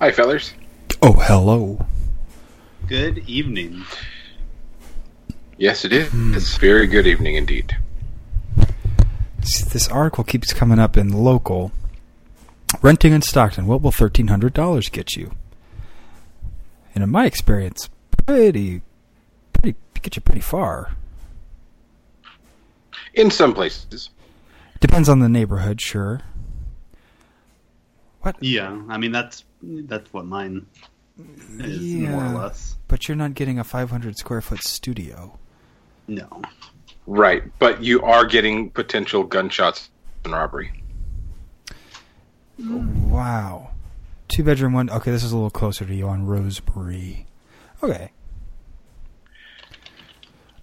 Hi, fellers. Oh, hello. Good evening. Yes, it is. Hmm. It's very good evening indeed. This article keeps coming up in local. Renting in Stockton. What will thirteen hundred dollars get you? And in my experience, pretty, pretty get you pretty far. In some places. Depends on the neighborhood, sure. What? Yeah, I mean that's that's what mine is more or less. But you're not getting a five hundred square foot studio. No. Right. But you are getting potential gunshots and robbery. Wow. Two bedroom one. Okay, this is a little closer to you on Rosebery. Okay.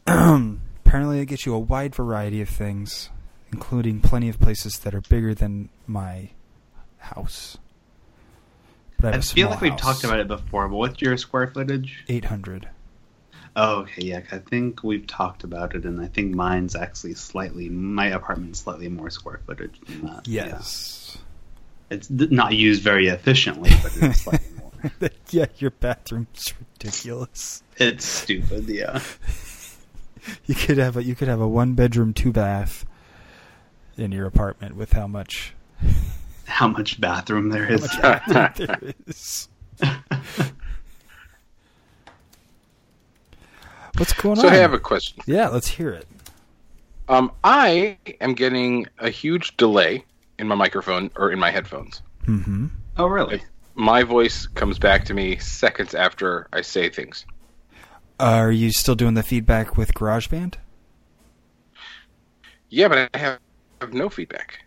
Apparently, it gets you a wide variety of things, including plenty of places that are bigger than my house. But I, I feel small like we've house. talked about it before, but what's your square footage? 800. Oh, okay, yeah. I think we've talked about it, and I think mine's actually slightly my apartment's slightly more square footage than that. Yeah. Yes. It's not used very efficiently, but it's slightly more. yeah, your bathroom's ridiculous. It's stupid, yeah. You could have a you could have a one bedroom two bath in your apartment with how much How much bathroom there is. Bathroom there is. What's going So on? So I have a question. yeah, let's hear it. Um, I am getting a huge delay in my microphone or in my headphones. Mm-hmm. Oh, really? My voice comes back to me seconds after I say things. Are you still doing the feedback with GarageBand? Yeah, but I have, have no feedback.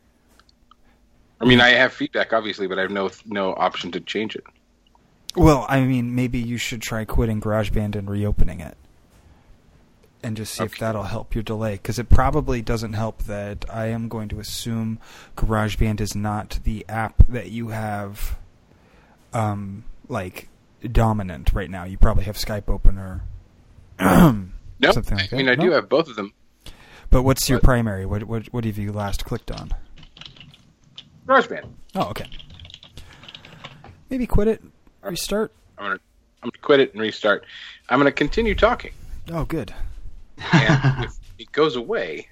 I mean, I have feedback obviously, but I have no no option to change it. Well, I mean, maybe you should try quitting GarageBand and reopening it, and just see if that'll help your delay. Because it probably doesn't help that I am going to assume GarageBand is not the app that you have, um, like dominant right now. You probably have Skype open or No, something like that. I mean that. I do No? have both of them. But what's your primary? What what what have you last clicked on? GarageBand. Oh, okay. Maybe quit it, restart. I'm gonna I'm gonna quit it and restart. I'm gonna continue talking, Oh, good. and if it goes away,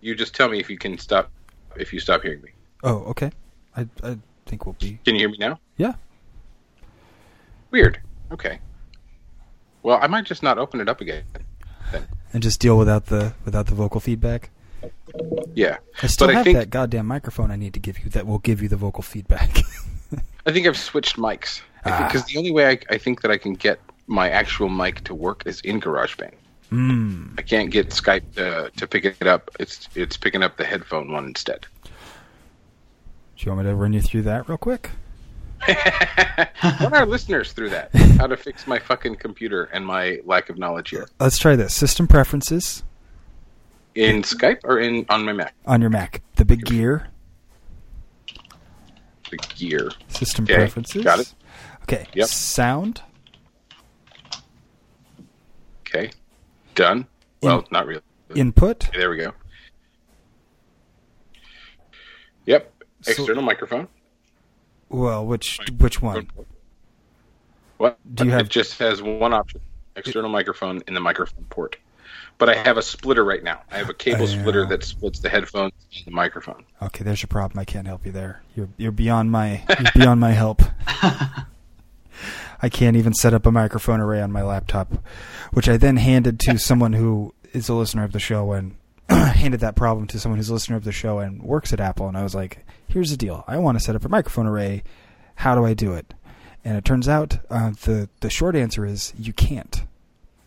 you just tell me if you can stop if you stop hearing me. Oh, okay. I I think we'll be Can you hear me now? yeah. Weird. Okay. Well, I might just not open it up again. Then. and just deal without the without the vocal feedback. Yeah. I still But I have think- that goddamn microphone I need to give you that will give you the vocal feedback. I think I've switched mics Ah. because the only way I, I think that I can get my actual mic to work is in GarageBand. mm. I can't get Skype to, to pick it up. It's it's picking up the headphone one instead. Do you want me to run you through that real quick? Run our listeners through that. How to fix my fucking computer and my lack of knowledge here. Let's try this. System preferences In Skype or in on my Mac? on your Mac. The big gear. The gear. System Okay, preferences. got it. Okay. Yep. Sound. Okay. Done. Well, not really. Input. Okay, there we go. Yep. So- External microphone. Well, which which one? What? Do you have- It just has one option: external microphone in the microphone port. But I have a splitter right now. I have a cable yeah. splitter that splits the headphones and the microphone. Okay, there's your problem. I can't help you there. You're you're beyond my you're beyond my help. I can't even set up a microphone array on my laptop, which I then handed to someone who is a listener of the show and handed that problem to someone who's a listener of the show and works at Apple. And I was like, "Here's the deal. I want to set up a microphone array. How do I do it?" And it turns out uh, the the short answer is you can't.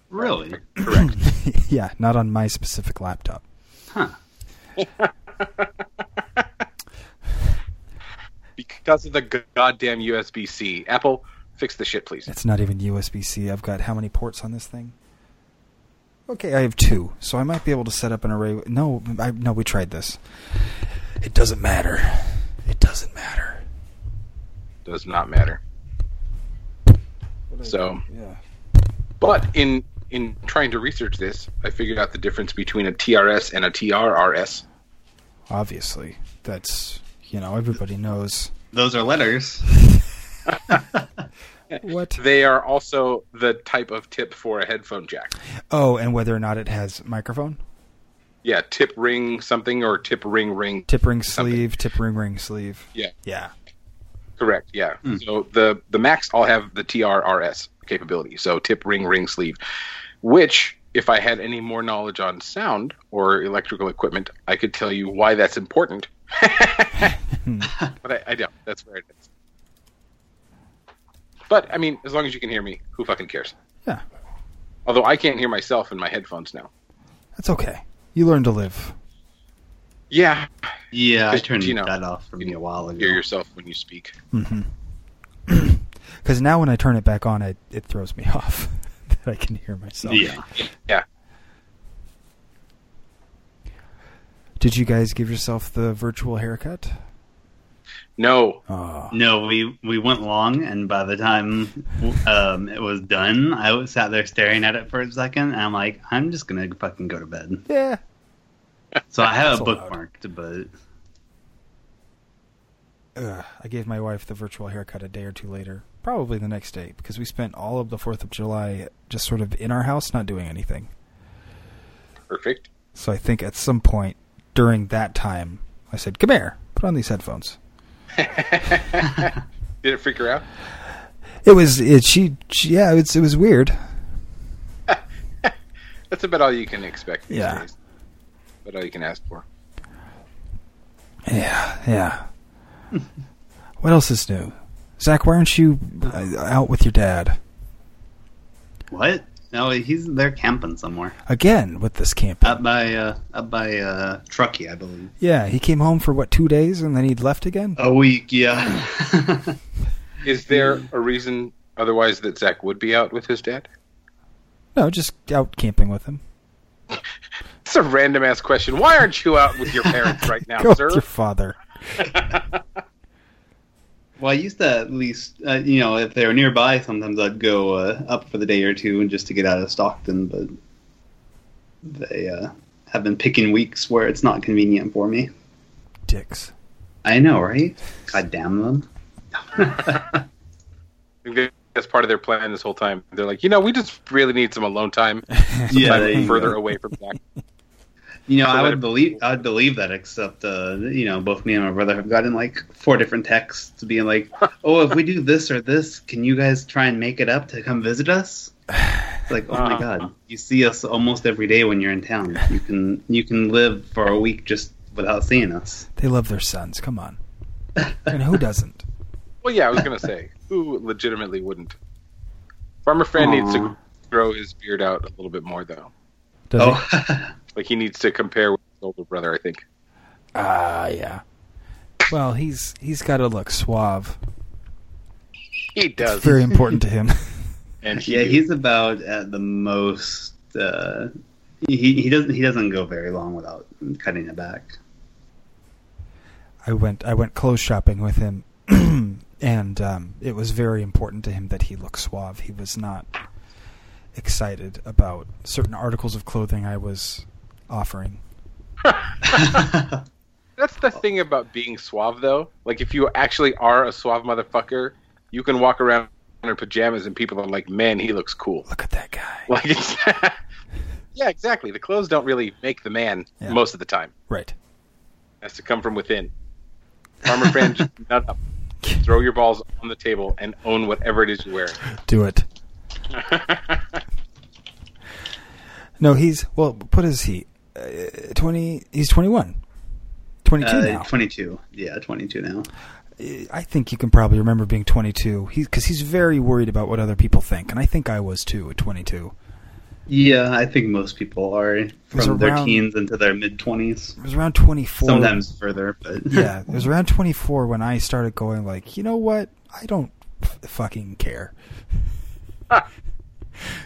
Really? Correct. yeah, not on my specific laptop. Huh. because of the goddamn USB C. Apple, fix the shit, please. It's not even USB C. I've got how many ports on this thing? Okay, I have two, so I might be able to set up an array. No, I, no, we tried this. It doesn't matter. It doesn't matter. Does not matter. So, Yeah. but in in trying to research this, I figured out the difference between a TRS and a TRRS. Obviously, that's you know everybody knows. Those are letters. What? They are also the type of tip for a headphone jack. Oh, and whether or not it has microphone? Yeah, tip ring something or tip ring ring. Tip ring Something. sleeve, tip ring ring sleeve. Yeah. Yeah. Correct. Yeah. Hmm. So the the Macs all have the TRRS capability. So tip ring ring sleeve, which if I had any more knowledge on sound or electrical equipment, I could tell you why that's important. but I, I don't. That's where it is. But I mean, as long as you can hear me, who fucking cares? Yeah. Although I can't hear myself in my headphones now. That's okay. You learn to live. Yeah, Yeah, I Just, turned you know, that off for me a while ago. hear yourself when you speak. Mm-hmm. Because now when I turn it back on, it, it throws me off that I can hear myself. Yeah. Yeah. Did you guys give yourself the virtual haircut? No. Oh. No, we we went long, and by the time um, it was done, I was sat there staring at it for a second, and I'm like, I'm just gonna fucking go to bed. Yeah. So I have That's a allowed. bookmarked, but Ugh, I gave my wife the virtual haircut a day or two later, probably the next day, because we spent all of the Fourth of July just sort of in our house, not doing anything. Perfect. So I think at some point during that time, I said, "Come here, put on these headphones." Did it freak her out? It was it. She, she yeah, it's it was weird. That's about all you can expect. These Yeah. Days. About all you can ask for. Yeah, yeah. what else is new? Zach, why aren't you uh, out with your dad what? No, he's they're camping somewhere again with this camping? up by uh, up by uh, Truckee, I believe. yeah, he came home for what two days and then he'd left again. A week, yeah. Is there a reason otherwise that Zach would be out with his dad? No, just out camping with him. It's a random ass question. Why aren't you out with your parents right now, Go sir? with your father. Well, I used to at least, uh, you know, if they were nearby, sometimes I'd go uh, up for the day or two and just to get out of Stockton, but they uh, have been picking weeks where it's not convenient for me. Dicks. I know, right? God damn them. I think that's part of their plan this whole time. They're like, you know, we just really need some alone time, Yeah, time further go. away from Zach. You know, So I would it- believe I would believe that, except uh, you know, both me and my brother have gotten like four different texts being like, "Oh, if we do this or this, can you guys try and make it up to come visit us?" It's like, oh my Uh. god, you see us almost every day when you're in town. You can you can live for a week just without seeing us. They love their sons. Come on. And who doesn't? Well, yeah, I was gonna say, who legitimately wouldn't? Farmer Fran needs to grow his beard out a little bit more, though. Does he? oh, Like he needs to compare with his older brother. I think. Ah, yeah. Well, he's he's got to look suave. He does. It's very important to him. and he yeah, he's about at the most. Uh, he he doesn't he doesn't go very long without cutting it back. I went I went clothes shopping with him, and um, it was very important to him that he look suave. He was not excited about certain articles of clothing I was offering. That's the thing about being suave, though. Like, if you actually are a suave motherfucker, you can walk around in your pajamas and people are like, "Man, he looks cool." Look at that guy. Like, it's yeah, exactly. The clothes don't really make the man Yeah. most of the time. Right. It has to come from within. Farmer Fran, just nut up, throw your balls on the table, and own whatever it is you're wearing. Do it. No, he's well. What is he? Uh, Twenty. He's twenty-one. Twenty-two Uh, now. Twenty two, yeah, twenty two now. I think you can probably remember being 22. He because he's very worried about what other people think, and I think I was too at 22. Yeah, I think most people are from their teens into their mid twenties. It was around 24. Sometimes further, but yeah, it was around 24 when I started going like, you know what? I don't fucking care.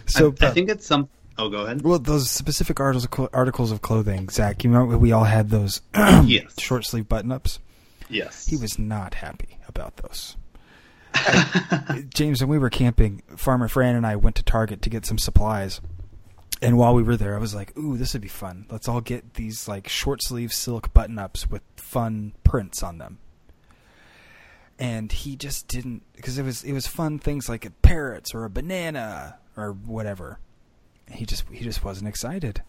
so I, I uh, think it's some. Oh, go ahead. well, those specific articles of clo- articles of clothing, Zach. You remember we all had those Yes. short sleeve button ups. Yes, He was not happy about those. James, when we were camping, Farmer Fran and I went to Target to get some supplies. And while we were there, I was like, "Ooh, this would be fun. Let's all get these like short sleeve silk button ups with fun prints on them." and he just didn't because it was it was fun things like a parrots or a banana or whatever. He just he just wasn't excited.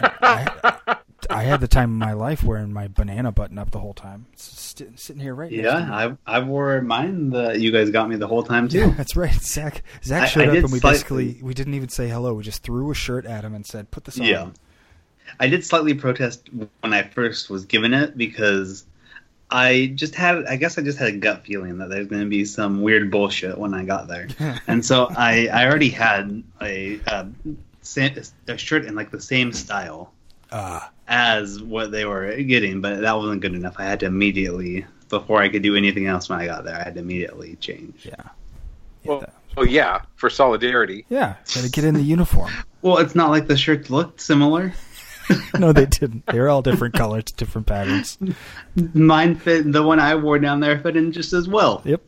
I, I had the time of my life wearing my banana button up the whole time, St- sitting here right. Yeah, I I wore mine that you guys got me the whole time too. Yeah, that's right. Zach Zach I- showed I up and we slightly- basically we didn't even say hello. We just threw a shirt at him and said, "Put this on." Yeah. I did slightly protest when I first was given it because I just had, I guess I just had a gut feeling that there's going to be some weird bullshit when I got there. and so I, I already had a, a, a shirt in like the same style Ah, as what they were getting, but that wasn't good enough. I had to immediately, before I could do anything else when I got there, I had to immediately change. yeah. Well, yeah. well, yeah, for solidarity. Yeah, gotta get in the uniform. Well, it's not like the shirts looked similar. No, they didn't. They were all different colors, different patterns. Mine fit, the one I wore down there fit in just as well. Yep.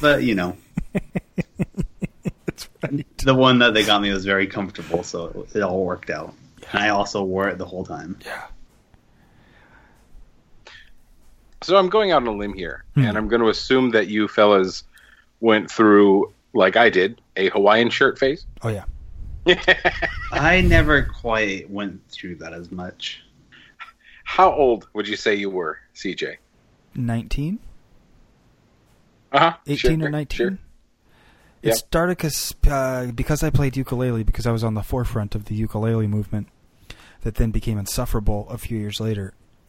But, you know. That's right. the one that they got me was very comfortable, so it all worked out. And I also wore it the whole time. Yeah. So I'm going out on a limb here, Hmm. and I'm going to assume that you fellas went through, like I did, a Hawaiian shirt phase. Oh yeah. I never quite went through that as much. How old would you say you were, CJ? Nineteen. Uh huh. 18 or 19 Sure. it Yep. started cause, uh, because i played ukulele because i was on the forefront of the ukulele movement that then became insufferable a few years later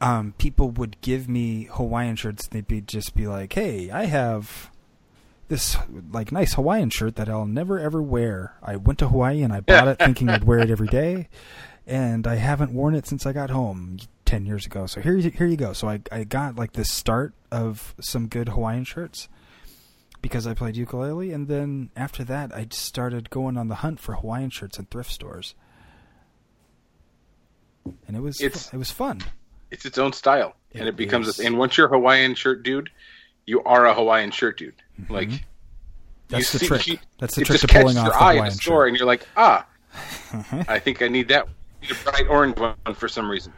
um, people would give me hawaiian shirts and they'd be just be like hey i have this like nice hawaiian shirt that i'll never ever wear i went to hawaii and i bought it thinking i'd wear it every day and i haven't worn it since i got home 10 years ago so here, you- here you go so I, I got like this start of some good hawaiian shirts because I played ukulele, and then after that, I started going on the hunt for Hawaiian shirts in thrift stores, and it was It's- it was fun. It's its own style, and It it becomes. is. and once you're a Hawaiian shirt dude, you are a Hawaiian shirt dude. Like Mm-hmm. That's the see- trick. you- That's the it trick just to pulling catches off your the eye in Hawaiian the store, shirt. and you're like, ah, I think I need that. I need a bright orange one for some reason.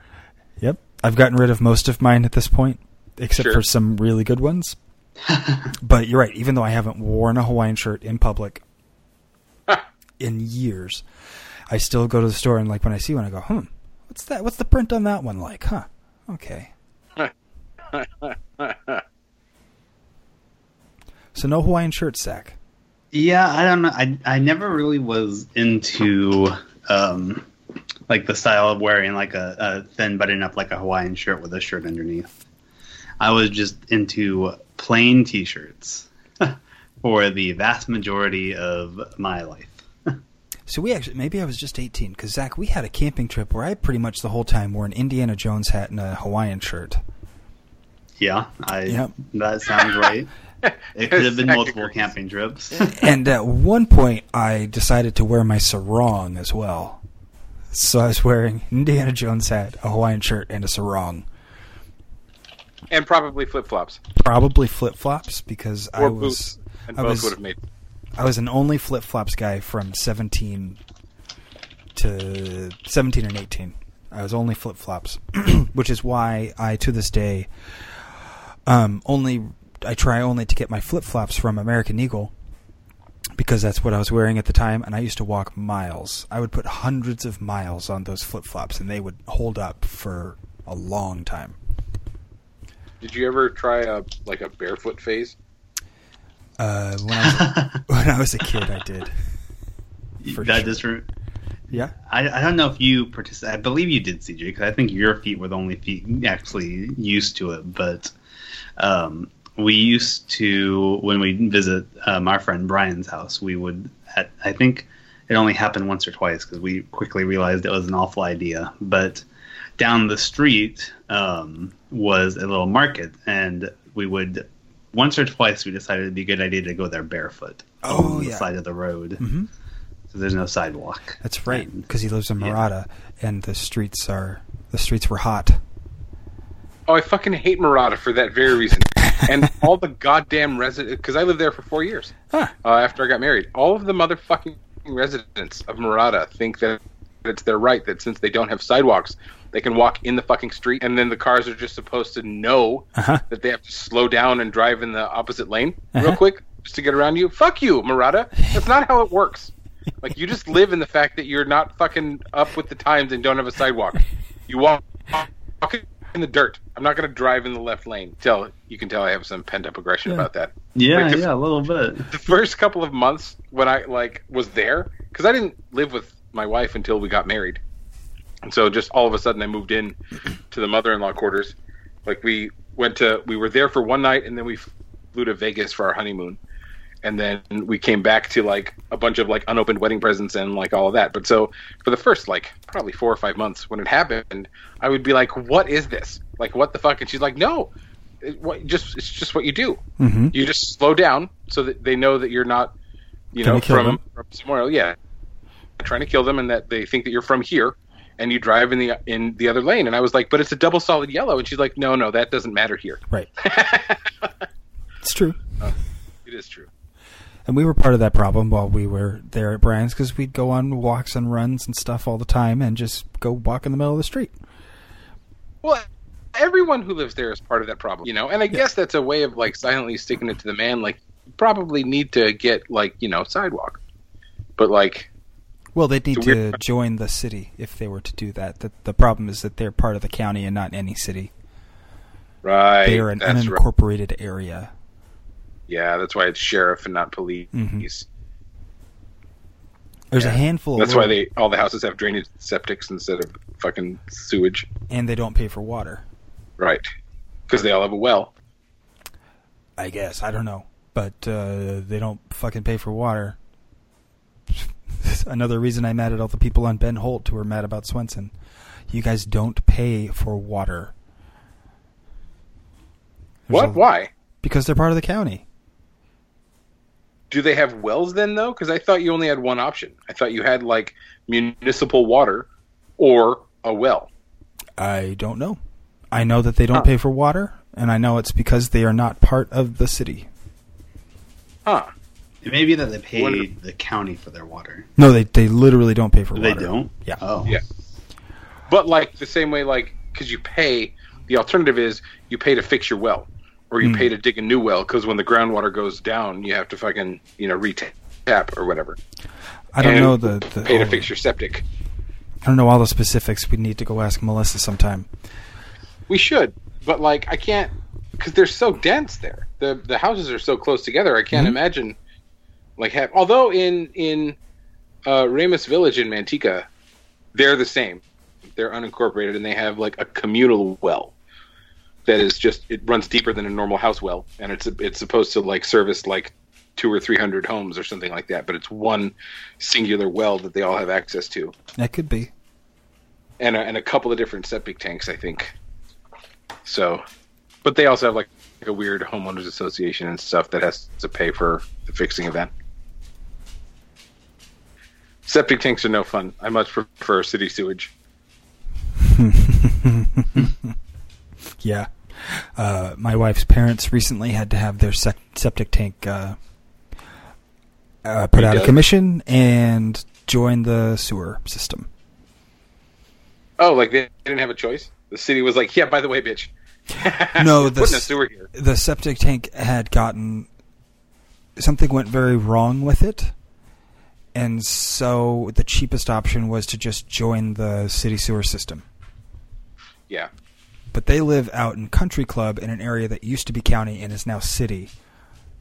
Yep, I've gotten rid of most of mine at this point, except Sure. for some really good ones. but you're right. Even though I haven't worn a Hawaiian shirt in public in years, I still go to the store and like when I see one, I go, "Hmm, what's that? What's the print on that one like? Huh? Okay." So no Hawaiian shirt Zach. Yeah, I don't know. I I never really was into um like the style of wearing like a, a thin button up like a Hawaiian shirt with a shirt underneath. I was just into plain t-shirts for the vast majority of my life. So we actually maybe I was just 18 because Zach, we had a camping trip where I pretty much the whole time wore an Indiana Jones hat and a Hawaiian shirt. Yeah, I Yep. that sounds right. It could have been multiple agrees. camping trips. and at one point, I decided to wear my sarong as well. So I was wearing Indiana Jones hat, a Hawaiian shirt, and a sarong. and probably flip flops Probably flip flops because I was and I both was- would have made. I was an only flip flops guy from 17 to 17 and 18. I was only flip flops, which is why I to this day um, only I try only to get my flip flops from American Eagle because that's what I was wearing at the time, and I used to walk miles. I would put hundreds of miles on those flip flops, and they would hold up for a long time. Did you ever try a like a barefoot phase? Uh, when I was when I was a kid, I did. For that sure. just re- Yeah. I, I don't know if you participated. I believe you did, CJ, because I think your feet were the only feet actually used to it. But um, we used to, when we visit um, our friend Brian's house, we would, at, I think it only happened once or twice because we quickly realized it was an awful idea. But down the street um, was a little market, and we would, once or twice, we decided it'd be a good idea to go there barefoot Oh, on the yeah. side of the road. hmm So there's no sidewalk. That's right, because he lives in yeah. Morada, and the streets are the streets were hot. Oh, I fucking hate Morada for that very reason. And all the goddamn residents, because I lived there for four years Ah. uh, after I got married. All of the motherfucking residents of Morada think that it's their right that since they don't have sidewalks, they can walk in the fucking street, and then the cars are just supposed to know Uh-huh. that they have to slow down and drive in the opposite lane Uh-huh. real quick just to get around you. Fuck you, Morada. That's not how it works. Like you just live in the fact that you're not fucking up with the times and don't have a sidewalk. You walk, walk in the dirt. I'm not going to drive in the left lane. Tell you can tell I have some pent up aggression Yeah. about that. Yeah, Like the- yeah, a little bit. The first couple of months when I like was there because I didn't live with my wife until we got married, and so just all of a sudden I moved in to the mother-in-law quarters. Like we went to we were there for one night and then we flew to Vegas for our honeymoon. And then we came back to like a bunch of like unopened wedding presents and like all of that. But so for the first like probably four or five months when it happened, I would be like, "What is this? Like, what the fuck?" And she's like, "No, it, what, just it's just what you do. hmm You just slow down so that they know that you're not, you know, from, from somewhere. Yeah, trying to kill them, and that they think that you're from here, and you drive in the in the other lane. And I was like, "But it's a double solid yellow," and she's like, "No, no, that doesn't matter here." Right. It's true. It is true. And we were part of that problem while we were there at Brian's because we'd go on walks and runs and stuff all the time and just go walk in the middle of the street. Well, everyone who lives there is part of that problem, you know. And I guess that's a way of like silently sticking it to the man. Like, you probably need to get like you know sidewalk, but like Well, they'd need to join the city if they were to do that. The, the problem is that they're part of the county and not any city. right, They are an that's right. unincorporated area. Yeah, that's why it's sheriff and not police. Mhm. There's a handful. That's why they all the houses have drainage septics instead of fucking sewage. and they don't pay for water. Right. Because they all have a well. I guess I don't know, but uh, they don't fucking pay for water. Another reason I'm mad at all the people on Ben Holt who are mad about Swenson. You guys don't pay for water. There's What? a- Why? Because they're part of the county. Do they have wells then, though? Because I thought you only had one option. I thought you had like municipal water or a well. I don't know. I know that they don't Huh. pay for water, and I know it's because they are not part of the city. Huh. It may be that they pay Wonder- the county for their water. No, they they literally don't pay for They water. They don't. Yeah. Oh. Yeah. But like the same way, like because you pay. The alternative is you pay to fix your well, or you Hmm. pay to dig a new well. Because when the groundwater goes down, you have to fucking you know retap or whatever. I don't And know the, the pay to all- fix your septic. I don't know all the specifics. We need to go ask Melissa sometime. We should, but like I can't because they're so dense there. The the houses are so close together. I can't Mhm. imagine like have. Although in in uh, Raymus Village in Manteca, they're the same. They're unincorporated and they have like a communal well that is just it runs deeper than a normal house well, and it's it's supposed to like service like two or three hundred homes or something like that. But it's one singular well that they all have access to, That could be. and a, and a couple of different septic tanks, I think. So, but they also have like, a weird homeowners association and stuff that has to pay for the fixing of that. Septic tanks are no fun. I much prefer city sewage. Yeah. Uh, my wife's parents recently had to have their sec- septic tank uh, uh, put out of commission and join the sewer system. Oh, like they didn't have a choice. The city was like, "Yeah, by the way, bitch, No, the putting a sewer here." The septic tank had gotten something went very wrong with it, and so the cheapest option was to just join the city sewer system. Yeah, but they live out in Country Club in an area that used to be county and is now city.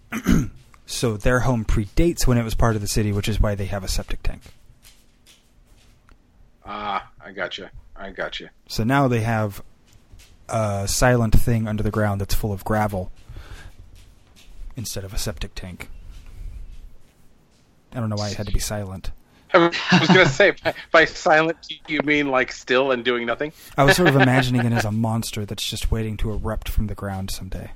so their home predates when it was part of the city, which is why they have a septic tank. ah, I gotcha. I gotcha. So now they have a silent thing under the ground that's full of gravel instead of a septic tank. I don't know why it had to be silent. I was gonna say, by, by silent, you mean like still and doing nothing? I was sort of imagining it as a monster that's just waiting to erupt from the ground someday.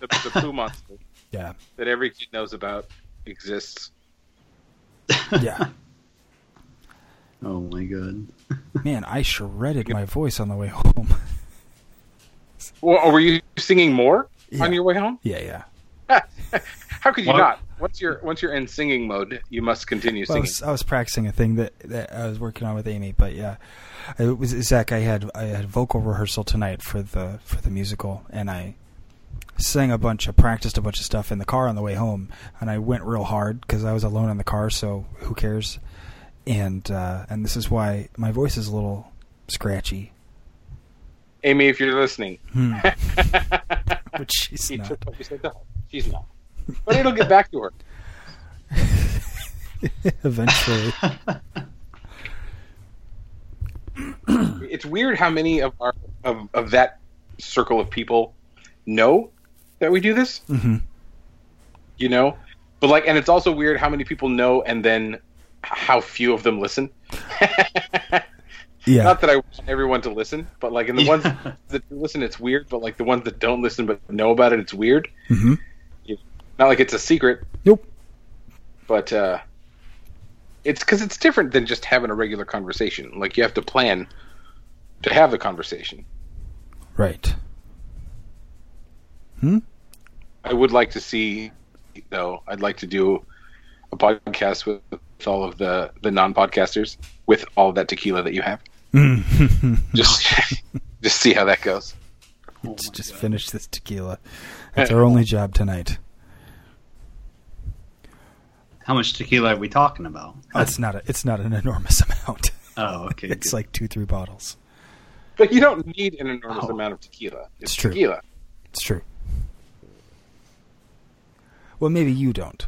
The, the poo monster Yeah. that every kid knows about exists. Yeah. Oh my god. Man, I shredded my voice on the way home. Well, were you singing more Yeah. on your way home? yeah, yeah. How could you Why, not? Once you're once you're in singing mode, you must continue Well, I singing. was, I was practicing a thing that, that I was working on with Amy, but yeah, it was Zach. I had I had vocal rehearsal tonight for the for the musical, and I sang a bunch. I practiced a bunch of stuff in the car on the way home, and I went real hard because I was alone in the car. So who cares? And uh, and this is why my voice is a little scratchy. Amy, if you're listening, Hmm. Which she's not. took what you said to her. She's not, but it'll get back to her. Eventually, It's weird how many of our of, of that circle of people know that we do this. Mm-hmm. You know, but like, and it's also weird how many people know and then how few of them listen. yeah, Not that I want everyone to listen, but like in the ones that listen, it's weird. But like the ones that don't listen but know about it, it's weird. hmm Not like it's a secret, nope. but uh, it's because it's different than just having a regular conversation. Like you have to plan to have the conversation. Right. Hmm. I would like to see, though. I'd like to do a podcast with, with all of the the non podcasters with all that tequila that you have. Just just see how that goes. Oh Let's my just God. finish this tequila. That's our only job tonight. How much tequila are we talking about? That's not a, it's not an enormous amount. Oh, okay. It's good. like two, three bottles. But you don't need an enormous Oh. amount of tequila. It's, It's true. tequila. It's true. Well, maybe you don't.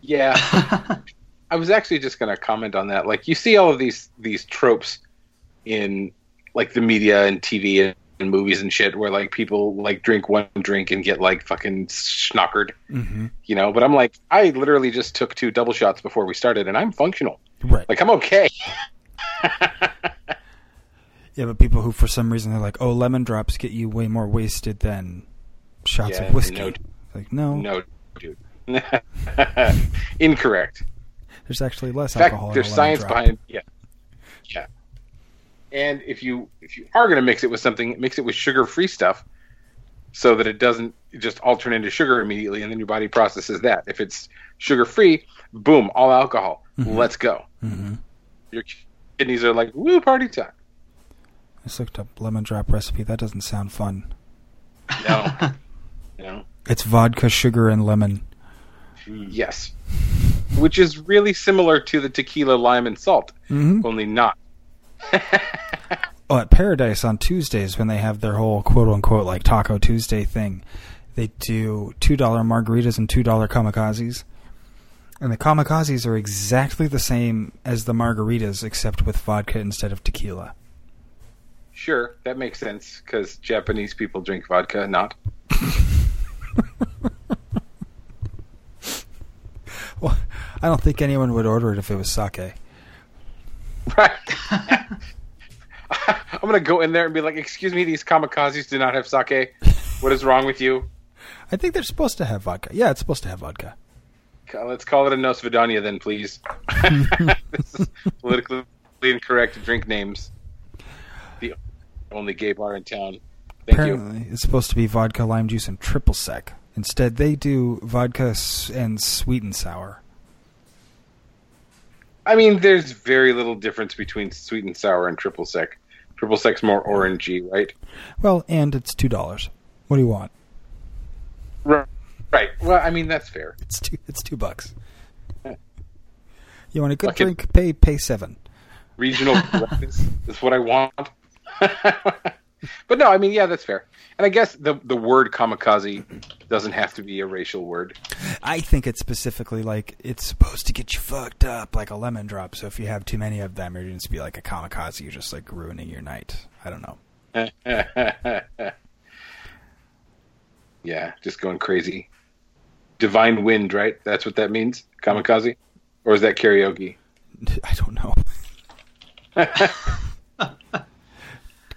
Yeah. I was actually just going to comment on that. Like you see all of these these tropes in like the media and TV and, and movies and shit where like people like drink one drink and get like fucking schnockered, Mm-hmm. you know, but I'm like I literally just took two double shots before we started and I'm functional. Right. Like I'm okay. yeah, but people who, for some reason, they're like, "Oh, lemon drops get you way more wasted than shots Yeah, of whiskey." no. like, no, no, dude. Incorrect. there's actually less In fact, alcohol. there's in science drop. behind yeah, yeah. And if you if you are going to mix it with something, mix it with sugar-free stuff, so that it doesn't just all turn into sugar immediately, and then your body processes that. If it's sugar-free, boom, all alcohol. Mhm. Let's go. Mm-hmm. Your kidneys are like woo party time. I just looked up lemon drop recipe. That doesn't sound fun. No, no, It's vodka, sugar, and lemon. yes, which is really similar to the tequila, lime, and salt, Mm-hmm. only not. Oh, at Paradise on Tuesdays when they have their whole quote unquote like Taco Tuesday thing, they do two dollar margaritas and two dollar kamikazes. And the kamikazes are exactly the same as the margaritas, except with vodka instead of tequila. Sure, that makes sense because Japanese people drink vodka, not. Well, I don't think anyone would order it if it was sake. Right. I'm gonna go in there and be like, "Excuse me, these kamikazes do not have sake. What is wrong with you? I think they're supposed to have vodka. Yeah, it's supposed to have vodka. Let's call it a Nosvidania then, please. this is politically incorrect drink names. The only gay bar in town. Thank you. Apparently, it's supposed to be vodka, lime juice, and triple sec. Instead, they do vodka and sweet and sour. I mean, there's very little difference between sweet and sour and triple sec. Triple sec's more orangey, right? Well, and it's two dollars. What do you want? Right. Right. Well, I mean that's fair. It's two. It's two bucks. You want a good Fucking- drink? Pay pay seven. regional correctness is what I want. but no, I mean, yeah, that's fair. And I guess the the word kamikaze doesn't have to be a racial word. I think it's specifically like it's supposed to get you fucked up like a lemon drop. So if you have too many of them, you're going to be like a kamikaze. You're just like ruining your night. I don't know. yeah, just going crazy. Divine wind, right? That's what that means, kamikaze, or is that karaoke? I don't know.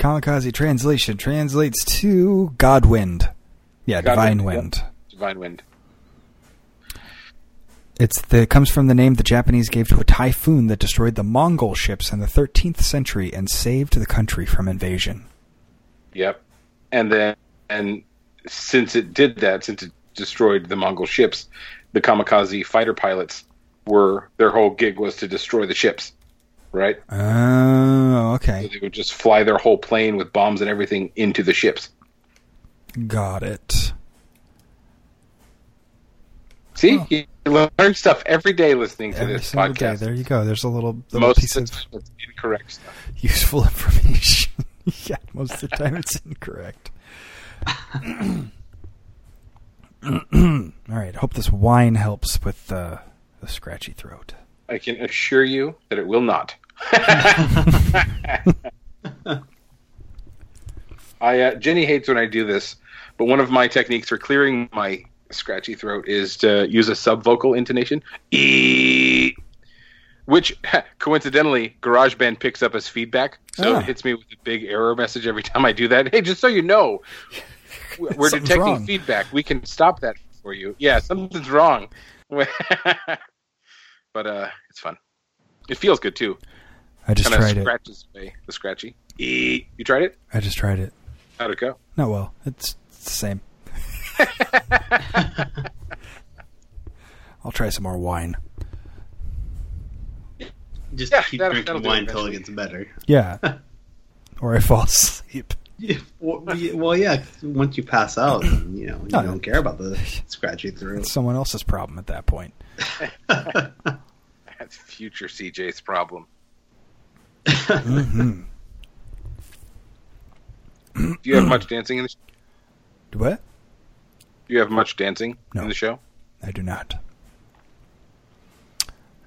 Kamikaze translation translates to Godwind. Yeah, divine Godwind, wind. yep. Divine wind. It's the it comes from the name the Japanese gave to a typhoon that destroyed the Mongol ships in the 13th century and saved the country from invasion. Yep. And then, and since it did that, since it destroyed the Mongol ships, the kamikaze fighter pilots were their whole gig was to destroy the ships, right? Oh, So okay. they would just fly their whole plane with bombs and everything into the ships. Got it. See, Oh. you learn stuff every day listening to Every this single day. podcast. There you go. There's a little, little Most piece of of the time, it's incorrect stuff. useful information. yeah, most of the time it's incorrect. All right. I hope this wine helps with the, the scratchy throat. I can assure you that it will not. I uh, Jenny hates when I do this, but one of my techniques for clearing my scratchy throat is to use a subvocal intonation, e, which coincidentally GarageBand picks up as feedback, so Ah. it hits me with a big error message every time I do that. Hey, just so you know, we're detecting wrong. feedback. We can stop that for you. Yeah, something's wrong. but uh, it's fun. It feels good too. I just Kind of tried it. scratches away the scratchy. E. You tried it? I just tried it. How'd it go? Not well. It's, it's the same. I'll try some more wine. Just Yeah, keep that'll- drinking that'll wine until it gets better. Yeah. or I fall asleep. Yeah, well, yeah, well, yeah. 'cause Once you pass out, you know you No, don't care about the scratchy throat. It's someone else's problem at that point. That's future CJ's problem. Hmm Do you have much dancing in the? Do What? Do you have much dancing No. in the show? I do not.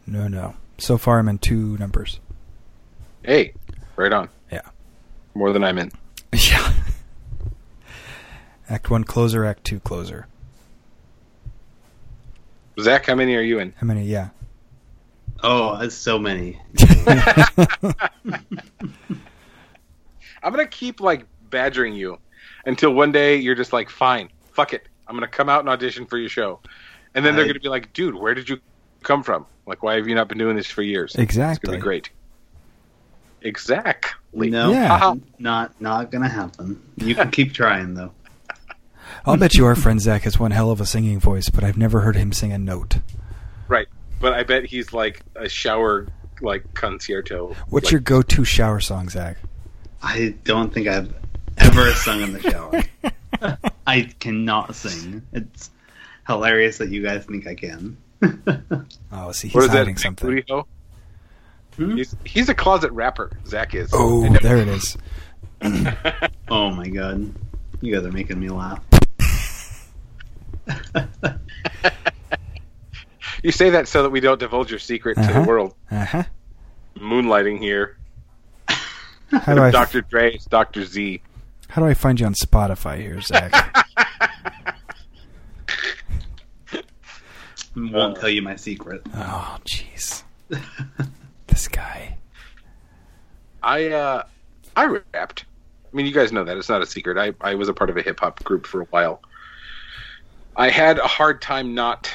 No, no. So far, I'm in two numbers. Hey, right on. Yeah. More than I'm in. Yeah. Act one closer, act two closer. Zach, how many are you in? How many? Yeah. Oh, that's so many. I'm gonna keep like badgering you until one day you're just like, fine, fuck it. I'm gonna come out and audition for your show, and then they're gonna be like, dude, where did you come from? Like, why have you not been doing this for years? It's Exactly. gonna be great. Exactly. No, Yeah. Haha. not not gonna happen. You can keep trying though. I'll bet you our friend Zach has one hell of a singing voice, but I've never heard him sing a note. Right. But I bet he's like a shower like concerto. What's like, your go-to shower song, Zach? I don't think I've ever sung in the shower. I cannot sing. It's hilarious that you guys think I can. Oh, see, he's what is that? hiding something. Booty Hmm? He's he's a closet rapper. Zach is. Oh, there it is. oh my god, you guys are making me laugh. You say that so that we don't divulge your secret to Uh-huh. the world. Uh huh. Moonlighting here. How do I Dr. Dre is Dr. Z. how do I find you on Spotify here, Zach? Won't tell you my secret. oh, jeez. this guy. I uh I rapped. I mean, you guys know that it's not a secret. I I was a part of a hip hop group for a while. I had a hard time not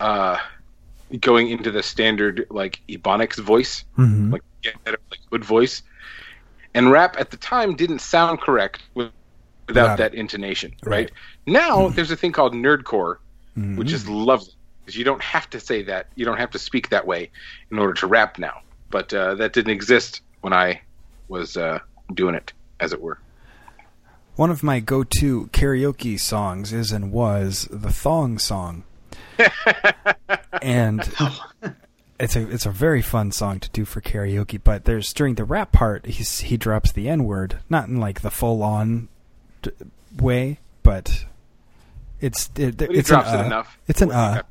uh going into the standard like ebonics voice, hmm like get like good voice. And rap at the time didn't sound correct with, without that intonation, Right. right? Now there's a thing called nerdcore, Mm-hmm. which is lovely because you don't have to say that, you don't have to speak that way in order to rap now. But uh, that didn't exist when I was uh, doing it, as it were. One of my go-to karaoke songs is and was the thong song, and it's a it's a very fun song to do for karaoke. But there's during the rap part, he's he drops the n word, not in like the full on d- way, but it's it, But it's drops an, it uh, enough. It's an uh.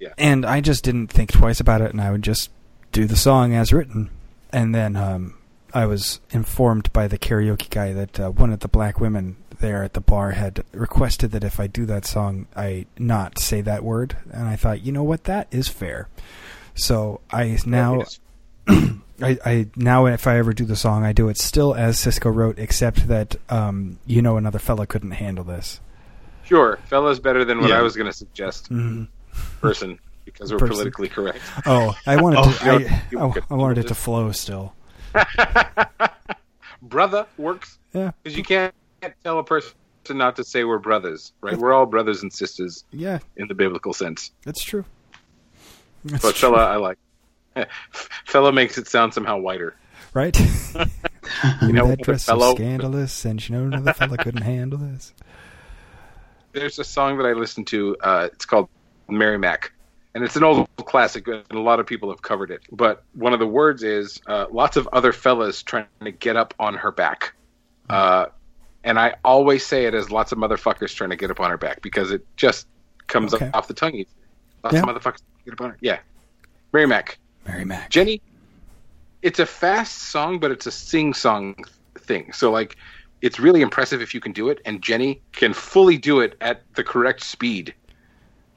Yeah. and I just didn't think twice about it, and I would just do the song as written. And then um, I was informed by the karaoke guy that uh, one of the black women there at the bar had requested that if I do that song, I not say that word. And I thought, you know what, that is fair. So I now, I, I now if I ever do the song, I do it still as Sisqó wrote, except that um, you know another fella couldn't handle this. Sure, fella's better than what Yeah. I was going to suggest. Mhm. Person, because we're Person. politically correct. Oh, I wanted Oh, to. you I, I- I wanted it to flow still. Brother works Yeah. because you can't tell a person not to say we're brothers, right? We're all brothers and sisters Yeah, in the biblical sense. that's true. That's But true, fella, I like. Fella makes it sound somehow whiter. right? You know, that dress fellow- scandalous, and you know another fella couldn't handle this. There's a song that I listen to. Uh, it's called Mary Mack, and it's an old classic, and a lot of people have covered it. But one of the words is uh, lots of other fellas trying to get up on her back. Uh, and I always say it as lots of motherfuckers trying to get up on her back because it just comes Okay. up off the tongue. Lots Yeah. of motherfuckers get up on her. Yeah, Mary Mack. Mary Mack. Jenny, it's a fast song, but it's a sing song thing. So like, it's really impressive if you can do it, and Jenny can fully do it at the correct speed.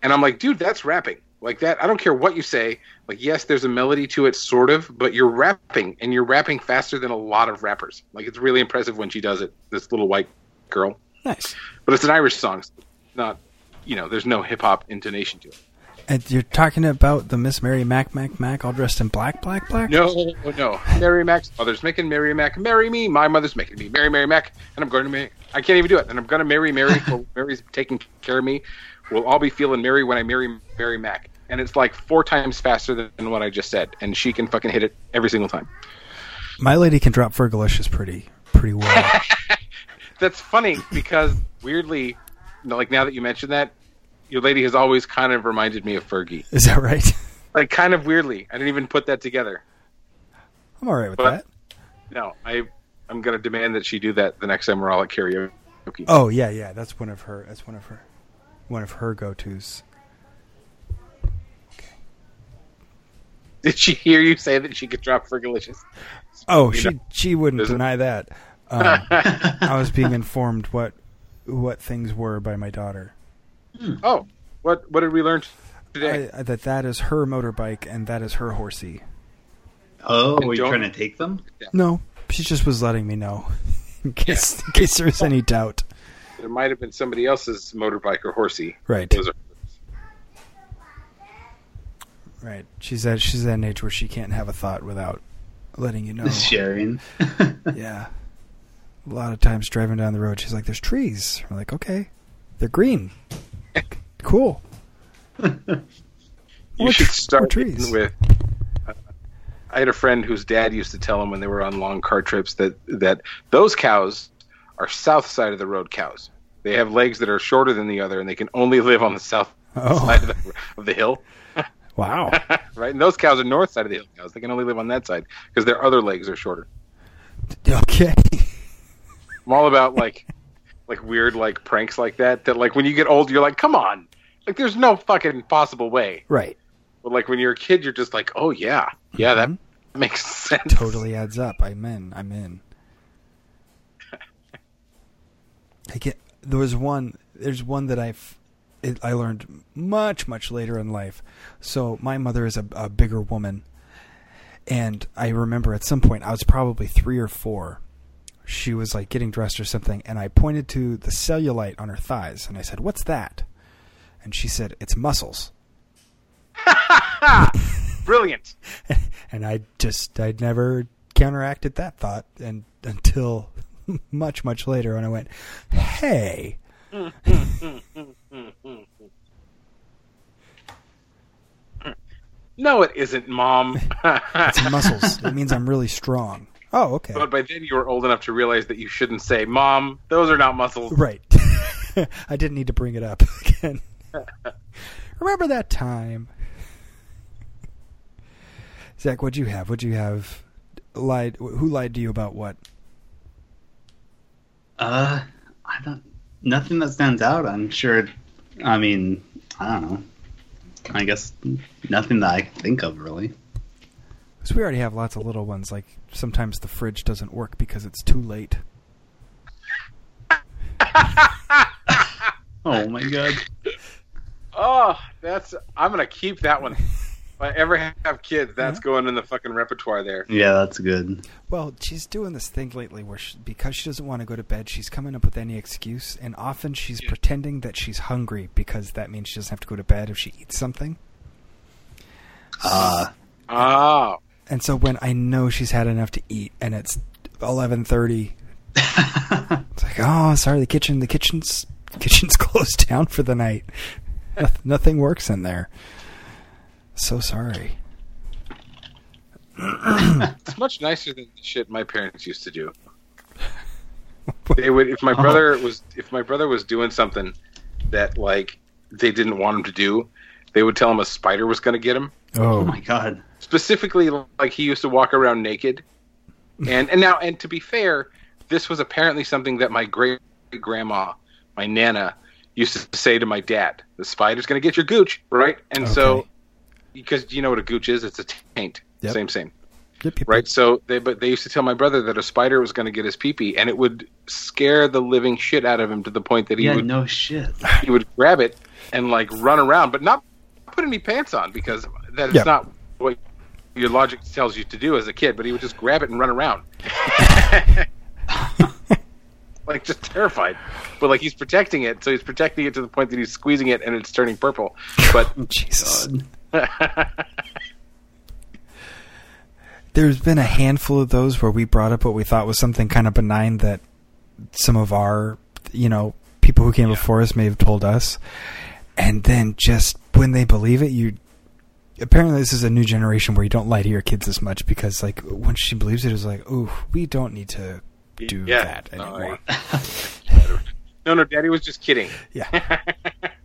And I'm like, dude, that's rapping. Like that, I don't care what you say. Like, yes, there's a melody to it, sort of, but you're rapping, and you're rapping faster than a lot of rappers. Like, it's really impressive when she does it. This little white girl, Nice. but it's an Irish song, so not, you know, there's no hip hop intonation to it. And you're talking about the Miss Mary Mack Mac Mac all dressed in black, black, black? No, no. Mary Mack's mother's making Mary Mack marry me. My mother's making me marry Mary Mack, and I'm going to marry. I can't even do it, and I'm going to marry Mary. Mary's taking care of me. We'll all be feeling Mary when I marry Mary Mack, and it's like four times faster than what I just said, and she can fucking hit it every single time. My lady can drop Fergalicious pretty, pretty well. That's funny because weirdly, like now that you mention that, your lady has always kind of reminded me of Fergie. Is that right? Like kind of weirdly, I didn't even put that together. I'm all right with But- that. No, I I'm going to demand that she do that the next time we're all at karaoke. Oh yeah, yeah. That's one of her. That's one of her. One of her go-tos. Did she hear you say that she could drop Fergalicious? Oh, You she know, she wouldn't is it- deny that. Um, I was being informed what what things were by my daughter. Oh, what what did we learn today? I, I- that that is her motorbike and that is her horsey. Oh, And are you trying to take them? No, she just was letting me know in case in case there was any doubt. there might have been somebody else's motorbike or horsey. Right, Those are right. She's at she's at an age where she can't have a thought without letting you know. Sharing. Yeah. A lot of times driving down the road, she's like, "There's trees." We're like, "Okay, they're green. cool." you More should start trees. with. Uh, I had a friend whose dad used to tell him when they were on long car trips that that those cows are south side of the road cows. They have legs that are shorter than the other, and they can only live on the south Oh. side of the, of the hill. Wow. right, and those cows are north side of the hill cows. They can only live on that side because their other legs are shorter. okay. I'm all about like like weird like pranks like that. That like when you get old, you're like, come on, like there's no fucking possible way. Right. But like when you're a kid, you're just like, oh yeah, yeah, that Mhm. makes sense. Totally adds up. I'm in. I'm in. I get. There was one. There's one that I've. It, I learned much much later in life. So my mother is a, a bigger woman, and I remember at some point I was probably three or four. She was like getting dressed or something, and I pointed to the cellulite on her thighs, and I said, "What's that?" And she said, "It's muscles." Brilliant. and I just I'd never counteracted that thought and until much much later when I went, "Hey, mm, mm, mm, Mm, mm, mm. No, it isn't, Mom. it's muscles. it means I'm really strong." Oh, okay. but by then you were old enough to realize that you shouldn't say, "Mom, those are not muscles." Right. I didn't need to bring it up again. Remember that time? Zach, what'd you have? What'd you have? Lied? Who lied to you about what? Uh, I don't. Nothing that stands out. I'm sure. I mean, I don't know. I guess nothing that I can think of really. Because we already have lots of little ones. Like sometimes the fridge doesn't work because it's too late. Oh my god. Oh, that's. I'm gonna keep that one. If I ever have kids, that's going in the fucking repertoire there. Yeah, that's good. Well, she's doing this thing lately where she, because she doesn't want to go to bed, she's coming up with any excuse, and often she's Yeah. pretending that she's hungry because that means she doesn't have to go to bed if she eats something. Uh, Oh, And so when I know she's had enough to eat and it's eleven thirty, it's like, Like, oh, sorry, the kitchen, the kitchen's kitchen's closed down for the night. Nothing works in there. So sorry. It's much nicer than the shit my parents used to do. They would if my oh. brother was if my brother was doing something that like they didn't want him to do, they would tell him a spider was going to get him. Oh Oh, my god. Specifically, like he used to walk around naked, and and now and to be fair, this was apparently something that my great grandma, my nana, used to say to my dad: "The spider's going to get your gooch, right?" And so, Okay. Because you know what a gooch is, it's a taint. Yep. Same, same. Yep, yep, right? So they but they used to tell my brother that a spider was going to get his peepee, and it would scare the living shit out of him to the point that he Yeah, would no shit. he would grab it and like run around, but not put any pants on because that is Yeah. not what your logic tells you to do as a kid. But he would just grab it and run around, like just terrified. But like he's protecting it, so he's protecting it to the point that he's squeezing it and it's turning purple. But Jesus. There's been a handful of those where we brought up what we thought was something kind of benign that some of our, you know, people who came before us may have told us. And then just when they believe it, you. Apparently, this is a new generation where you don't lie to your kids as much because, like, when she believes it, it's like, ooh, we don't need to do Yeah. that No, anymore. no, no, Daddy was just kidding. Yeah.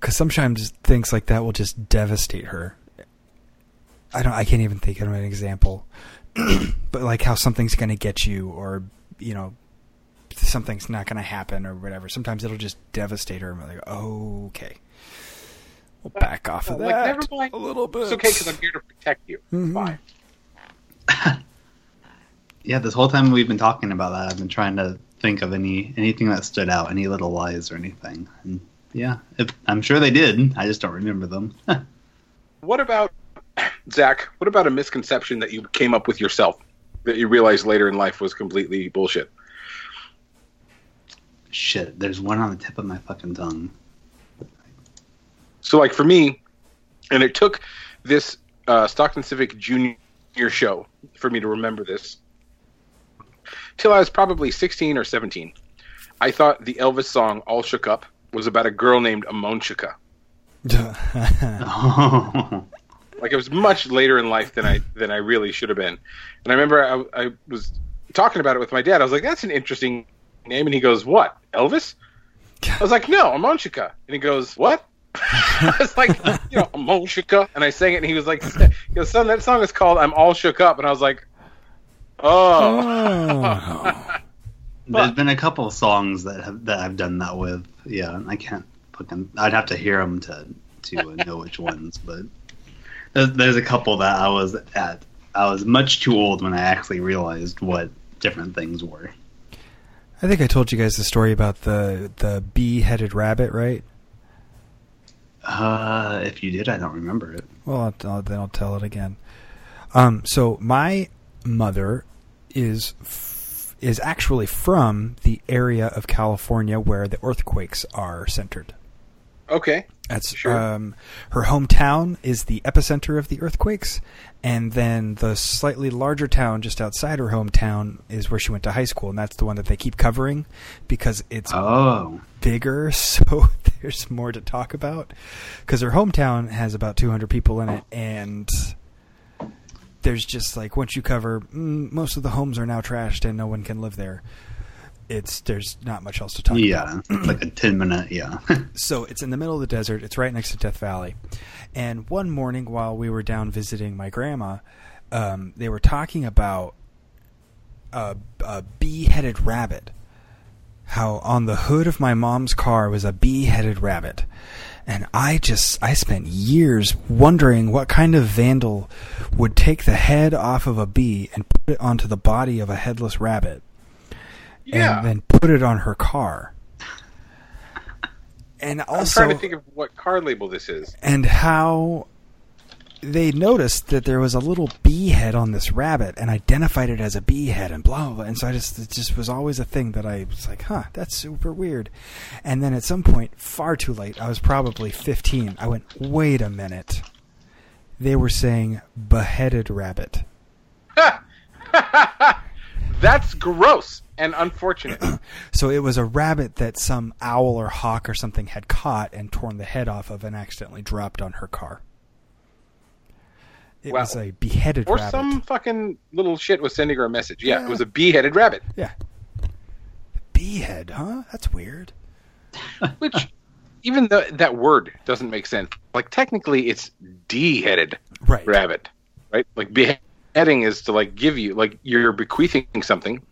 Because sometimes things like that will just devastate her. I don't. I can't even think of an example. but like how something's going to get you, or you know, something's not going to happen, or whatever. Sometimes it'll just devastate her. And we're like, oh, okay, we'll back off of that Like, that never mind. a little bit. It's okay because I'm here to protect you. Mhm. Fine. Yeah, this whole time we've been talking about that, I've been trying to think of any anything that stood out, any little lies or anything. And yeah, if, I'm sure they did. I just don't remember them. What about Zach? What about a misconception that you came up with yourself that you realized later in life was completely bullshit? Shit, there's one on the tip of my fucking tongue. So, like for me, and it took this uh, Stockton Civic Junior show for me to remember this. Till I was probably 16 or 17, I thought the Elvis song "All Shook Up" was about a girl named Amonchika. Oh, Like it was much later in life than I than I really should have been. And I remember I, I was talking about it with my dad. I was like, "That's an interesting name," and he goes, "What, Elvis?" I was like, "No, Amonchika," and he goes, "What?" I was like, "You know, Amonchika," and I sang it, and he was like, "He goes, son, that song is called I'm All Shook Up," and I was like, "Oh." Oh. there's been a couple of songs that have that I've done that with. Yeah, I can't fucking. I'd have to hear them to to uh, know which ones, but there's, there's a couple that I was at. I was much too old when I actually realized what different things were. I think I told you guys the story about the the bee-headed rabbit, right? Uh, if you did, I don't remember it. Well, I'll, I'll, then I'll tell it again. Um, so my mother is is actually from the area of California where the earthquakes are centered. Okay. That's Sure. um, her hometown is the epicenter of the earthquakes, and then the slightly larger town just outside her hometown is where she went to high school, and that's the one that they keep covering because it's Oh, bigger, so there's more to talk about. Because her hometown has about 200 people in it, and there's just like once you cover, mm, most of the homes are now trashed and no one can live there. It's there's not much else to talk about. yeah, like a ten minute. Yeah, So it's in the middle of the desert. It's right next to Death Valley. And one morning while we were down visiting my grandma, um, they were talking about a, a bee-headed rabbit. How on the hood of my mom's car was a bee-headed rabbit. And I just I spent years wondering what kind of vandal would take the head off of a bee and put it onto the body of a headless rabbit Yeah. and then put it on her car. And also, I'm trying to think of what car label this is. and how they noticed that there was a little bee head on this rabbit and identified it as a bee head and blah blah. blah. And so I just it just was always a thing that I was like, huh, that's super weird. And then at some point, far too late, I was probably 15. I went, wait a minute. They were saying beheaded rabbit. That's gross and unfortunate. So it was a rabbit that some owl or hawk or something had caught and torn the head off of and accidentally dropped on her car. It Wow. was a beheaded Or rabbit. some fucking little shit was sending her a message. Yeah, Yeah. it was a bee-headed rabbit. Yeah. Beehead, huh? That's weird. Which, even though that word doesn't make sense, like technically it's D-headed Right. rabbit, right? Like beheading is to like give you, like you're bequeathing something.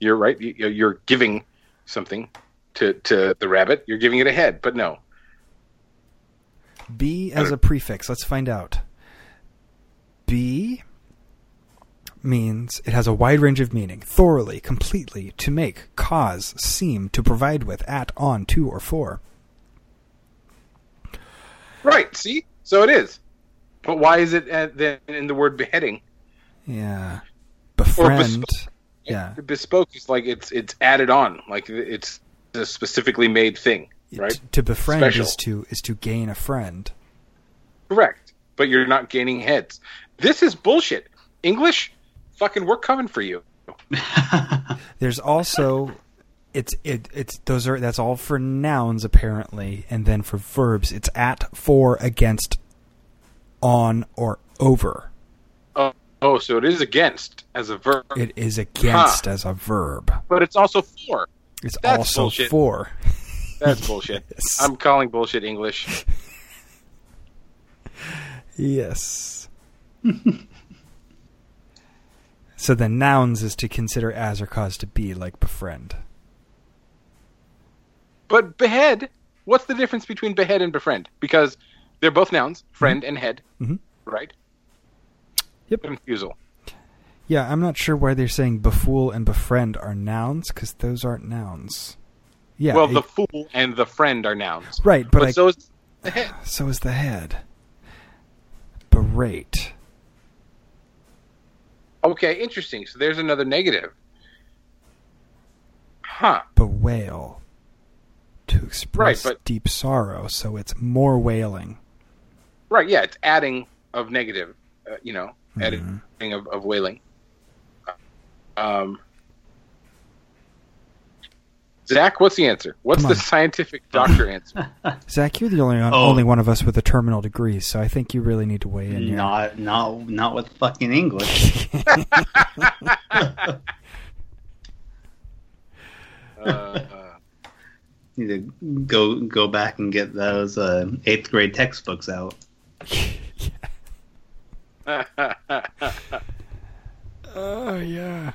You're right. you- You're giving something to to the rabbit. You're giving it a head, but no. B as a prefix. Let's find out. B means it has a wide range of meaning. Thoroughly, completely, to make, cause, seem, to provide with, at, on, to, or for. Right. See, so it is. But why is it uh, then in the word beheading? Yeah. Befriend. bespoke. Yeah. Bespoke is like it's it's added on, like it's a specifically made thing, right? T- to befriend Special. is to is to gain a friend. Correct. But you're not gaining heads. This is bullshit. English, fucking, we're coming for you. There's also it's it it's those are that's all for nouns apparently, and then for verbs it's at, for, against, on, or over. Oh, oh, so it is against as a verb, It is against as a verb. but it's also for. It's That's also bullshit. for. That's bullshit. Yes. I'm calling bullshit English. Yes. so the nouns is to consider as or cause to be, like befriend. But behead, what's the difference between behead and befriend? Because they're both nouns, friend and head, Mhm. right? Yep. Confusal. Yeah, I'm not sure why they're saying befool and befriend are nouns because those aren't nouns. Yeah. well, it- the fool and the friend are nouns. right, but, But, I, so is the head. so is the head. Berate. Okay, interesting. So there's another negative. Huh. Bewail. To express but- deep sorrow, so it's more wailing. Right, yeah, it's adding of negative, uh, you know, Mhm. adding of, of wailing. Um, Zach, what's the answer? What's the scientific doctor answer? Zach, you're the only one, Oh. only one of us with a terminal degree, so I think you really need to weigh in here. not not not with fucking English. Uh, uh, Need to go go back and get those uh, eighth grade textbooks out. Oh yeah.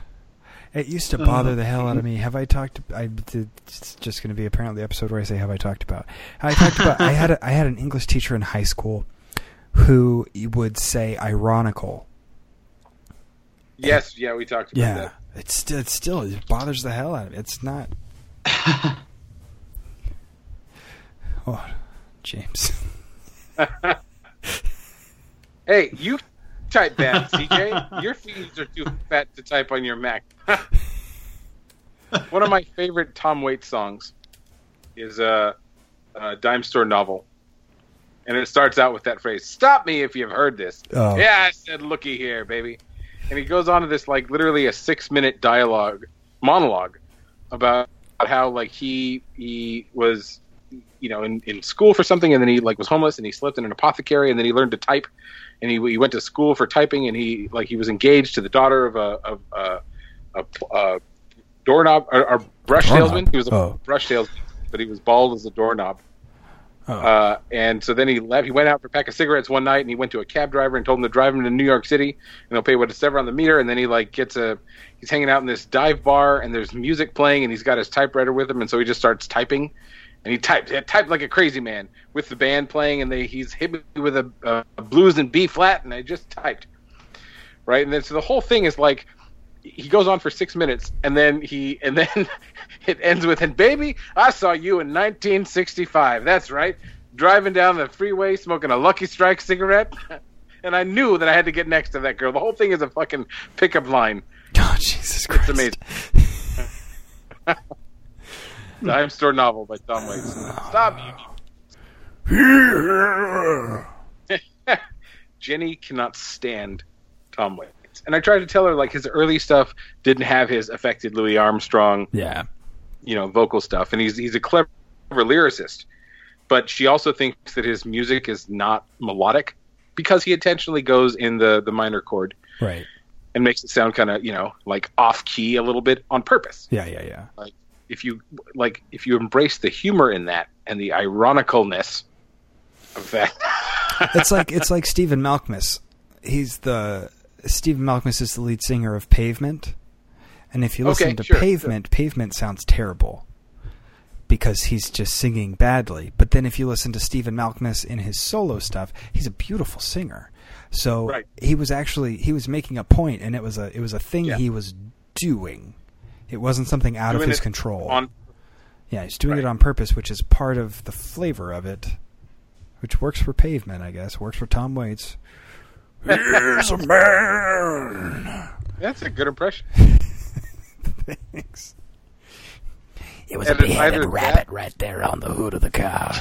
It used to uh-huh. bother the hell out of me. Have I talked? I it's just going to be apparently the episode where I say have I talked about. I talked about. I had a, I had an English teacher in high school who would say ironical. yes, yeah, we talked about Yeah, that. it's still it still it bothers the hell out of me. It's not. Oh, James. Hey, you type bad, CJ. Your fingers are too fat to type on your Mac. One of my favorite Tom Waits songs is a, a dime store novel, and it starts out with that phrase "Stop me if you've heard this." Oh. Yeah, I said, "Looky here, baby," and he goes on to this like literally a six-minute dialogue monologue about how like he he was you know in, in school for something and then he like was homeless and he slept in an apothecary and then he learned to type and he, he went to school for typing and he like he was engaged to the daughter of a of a, a, a doorknob or, or brush salesman he was a Oh. brush salesman but he was bald as a doorknob Oh. uh, and so then he left. He went out for a pack of cigarettes one night, and he went to a cab driver and told him to drive him to New York City, and he'll pay whatever on the meter. And then he like gets a. He's hanging out in this dive bar, and there's music playing, and he's got his typewriter with him, and so he just starts typing, and he typed, he typed like a crazy man with the band playing, and they he's hit me with a, a blues and B flat, and I just typed, right, and then so the whole thing is like. He goes on for six minutes, and then he, and then it ends with, "And baby, I saw you in 1965. That's right, driving down the freeway smoking a Lucky Strike cigarette, and I knew that I had to get next to that girl. The whole thing is a fucking pickup line. oh Jesus Christ! It's amazing. Dime Store Novel by Tom Waits. Stop you. Jenny cannot stand Tom Waits. Waits, and I tried to tell her like his early stuff didn't have his affected Louis Armstrong, Yeah. you know, vocal stuff, and he's he's a clever lyricist, but she also thinks that his music is not melodic because he intentionally goes in the the minor chord Right. and makes it sound kind of you know like off key a little bit on purpose. Yeah, yeah, yeah. If you like, if you embrace the humor in that and the ironicalness of that, it's like it's like Stephen Malkmus. He's the Stephen Malkmus is the lead singer of Pavement, and if you listen Okay, to sure, Pavement, Pavement sounds terrible because he's just singing badly. But then if you listen to Stephen Malkmus in his solo stuff, he's a beautiful singer. So Right. he was actually he was making a point, and it was a it was a thing Yeah. he was doing. It wasn't something out of his control. on Yeah, he's doing it on purpose, which is part of the flavor of it, which works for Pavement, I guess. Works for Tom Waits. Here's a man. that's a good impression. Thanks. It was And a beheaded rabbit that- right there on the hood of the car.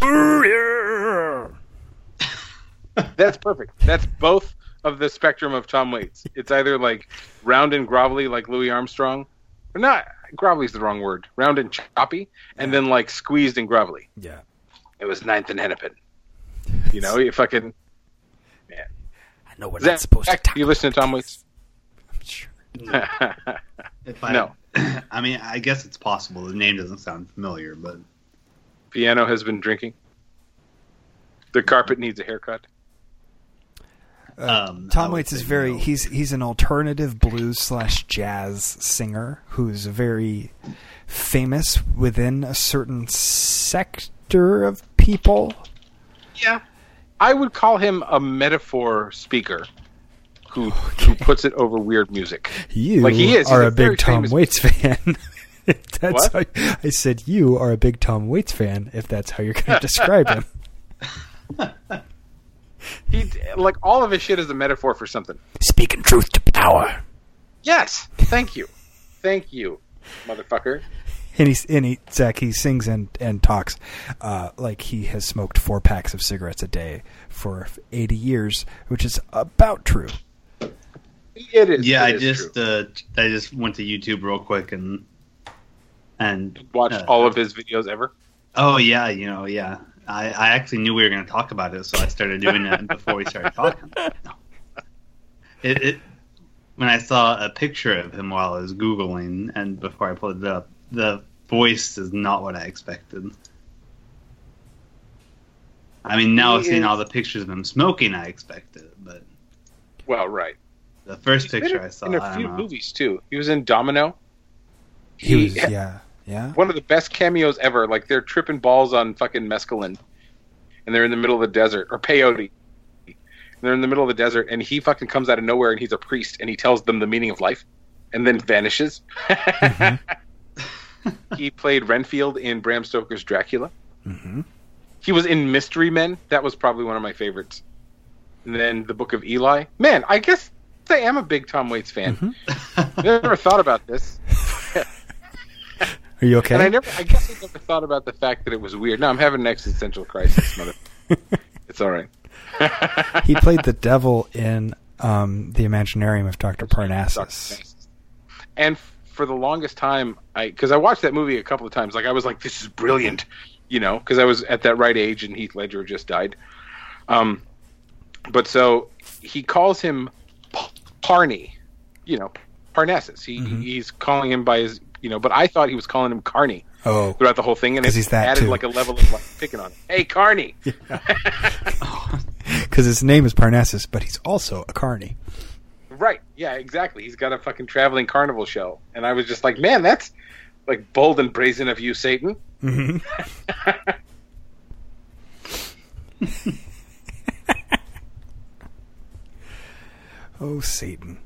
That's perfect. That's both of the spectrum of Tom Waits. It's either like round and grovelly like Louis Armstrong, or not. Grovelly's the wrong word. Round and choppy, and then like squeezed and grovelly. Yeah. It was ninth and hennepin. You know, you fucking. Man. i know we're Zach, not supposed to talk. you listen to Tom Waits? Sure. If I, No. I mean, I guess it's possible. The name doesn't sound familiar, but Piano has been drinking. The carpet needs a haircut. Um, Tom Waits is very no. he's he's an alternative blues slash jazz singer who's very famous within a certain sector of people. Yeah. I would call him a metaphor speaker who who puts it over weird music. You Like he is. are a, a big Tom Waits fan. If that's What? how, I said you are a big Tom Waits fan. If that's how you're going to describe him. He like all of his shit is a metaphor for something. Speaking truth to power. Yes. Thank you. Thank you, motherfucker. And he's and he Zach he sings and and talks uh, like he has smoked four packs of cigarettes a day for eighty years, which is about true. It is. Yeah, it I is just true. uh, I just went to YouTube real quick and and watched uh, all of his videos ever. Oh yeah, you know, yeah. I, I actually knew we were going to talk about it, so I started doing it before we started talking. It, it when I saw a picture of him while I was googling, and before I pulled it up, the voice is not what I expected. I mean, now He seeing is- all the pictures of him smoking, I expected it, but Well, right. the first He's been picture in, I saw, in a I few don't know. movies too. He was in Domino. He was yeah yeah. one of the best cameos ever. Like they're tripping balls on fucking mescaline, and they're in the middle of the desert or peyote. And they're in the middle of the desert, and he fucking comes out of nowhere, and he's a priest, and he tells them the meaning of life, and then vanishes. he played Renfield in Bram Stoker's Dracula. hmm He was in Mystery Men. That was probably one of my favorites. And then the Book of Eli. Man, I guess I am a big Tom Waits fan. Mm-hmm. Never thought about this. Are you okay? And I never, I guess I never thought about the fact that it was weird. No, I'm having an existential crisis, mother. it's all right. he played the devil in um, the Imaginarium of Doctor Parnassus. And for the longest time, I because I watched that movie a couple of times. Like I was like, "This is brilliant," you know, because I was at that right age and Heath Ledger just died. Um, but so he calls him P- Parney, you know, Parnassus. He Mhm. he's calling him by his, you know, but I thought he was calling him Carney Oh, throughout the whole thing, and it he's that added too. like a level of like picking on him. Hey, Carney. because his name is Parnassus, but he's also a Carney. Right. Yeah, exactly. He's got a fucking traveling carnival show. And I was just like, man, that's like bold and brazen of you, Satan. hmm oh, Satan.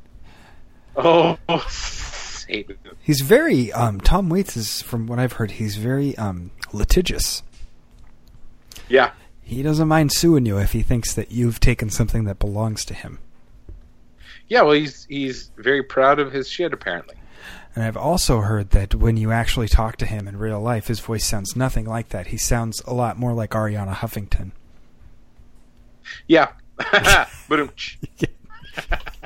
Oh, Satan. He's very um, Tom Waits is, from what I've heard, he's very um, litigious. Yeah. He doesn't mind suing you if he thinks that you've taken something that belongs to him. Yeah, well, he's he's very proud of his shit, apparently. And I've also heard that when you actually talk to him in real life, his voice sounds nothing like that. He sounds a lot more like Arianna Huffington. Yeah. but